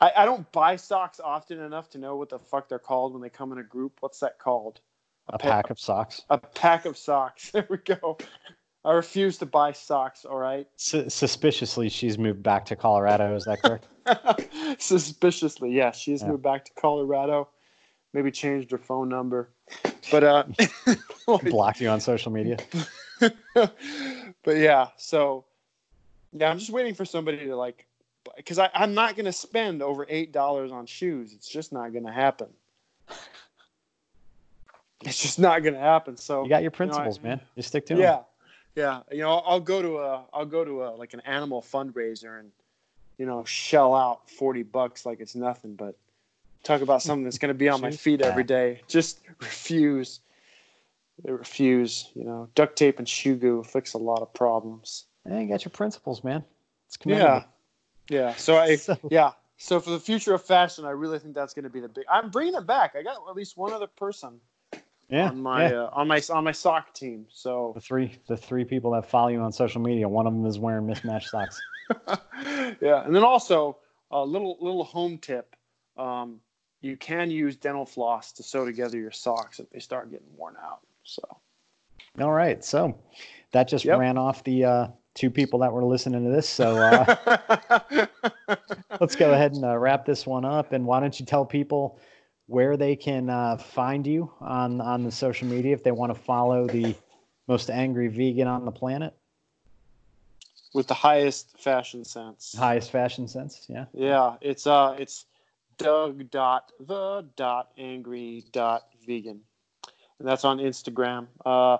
I, I don't buy socks often enough to know what the fuck they're called when they come in a group. What's that called? a pa- pack of socks. a pack of socks. There we go. I refuse to buy socks. All right. Su- suspiciously, she's moved back to Colorado. Is that correct? Suspiciously, yes. She's Yeah. moved back to Colorado. Maybe changed her phone number. But uh, like- Blocked you on social media. but yeah. So yeah, I'm just waiting for somebody to like, because I'm not gonna spend over eight dollars on shoes. It's just not gonna happen. It's just not gonna happen. So You got your you know, I- principles, man. You stick to them. yeah yeah you know i'll go to a i'll go to a like an animal fundraiser and you know shell out 40 bucks like it's nothing but talk about something that's going to be on my feet every day. just refuse they refuse. You know, duct tape and shoe goo fix a lot of problems. Hey, you got your principles, man. It's Yeah, commendable. yeah. So I, So- yeah. So for the future of fashion, I really think that's going to be the big. I'm bringing it back. I got at least one other person yeah, on my yeah. uh, on my on my soccer team. So the three the three people that follow you on social media, one of them is wearing mismatched socks. yeah, and then also a little little home tip. Um, you can use dental floss to sew together your socks if they start getting worn out. So All right, so that just Yep. ran off the uh, two people that were listening to this. So uh, let's go ahead and uh, wrap this one up. And why don't you tell people where they can uh, find you on on the social media if they want to follow the most angry vegan on the planet, with the highest fashion sense. highest fashion sense. Yeah. Yeah, it's uh, it's Doug dot the dot angry dot vegan, and that's on Instagram. Uh,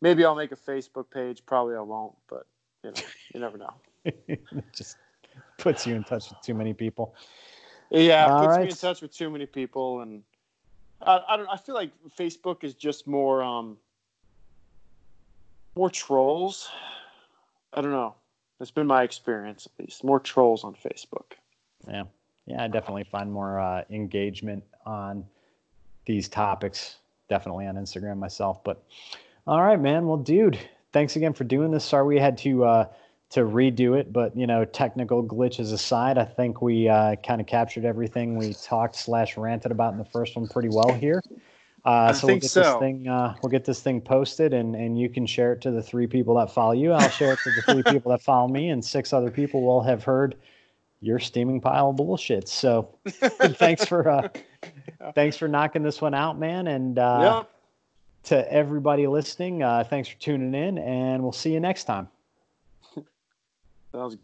maybe I'll make a Facebook page. Probably I won't, but you know, you never know. it just puts you in touch with too many people. Yeah, it All puts me in touch with too many people, and I, I don't. I feel like Facebook is just more um more trolls. I don't know. That's been my experience, at least. More trolls on Facebook. Yeah. Yeah, I definitely find more uh, engagement on these topics, definitely on Instagram myself. But all right, man. Well, dude, thanks again for doing this. Sorry we had to uh, to redo it, but you know, technical glitches aside, I think we uh, kind of captured everything we talked slash ranted about in the first one pretty well here. Uh, I so think we'll get so. this thing uh, we'll get this thing posted, and and you can share it to the three people that follow you. I'll share it to the three people that follow me, and six other people will have heard your steaming pile of bullshit. So thanks for uh, thanks for knocking this one out, man. And uh, yeah. To everybody listening, uh, thanks for tuning in, and we'll see you next time. Was good.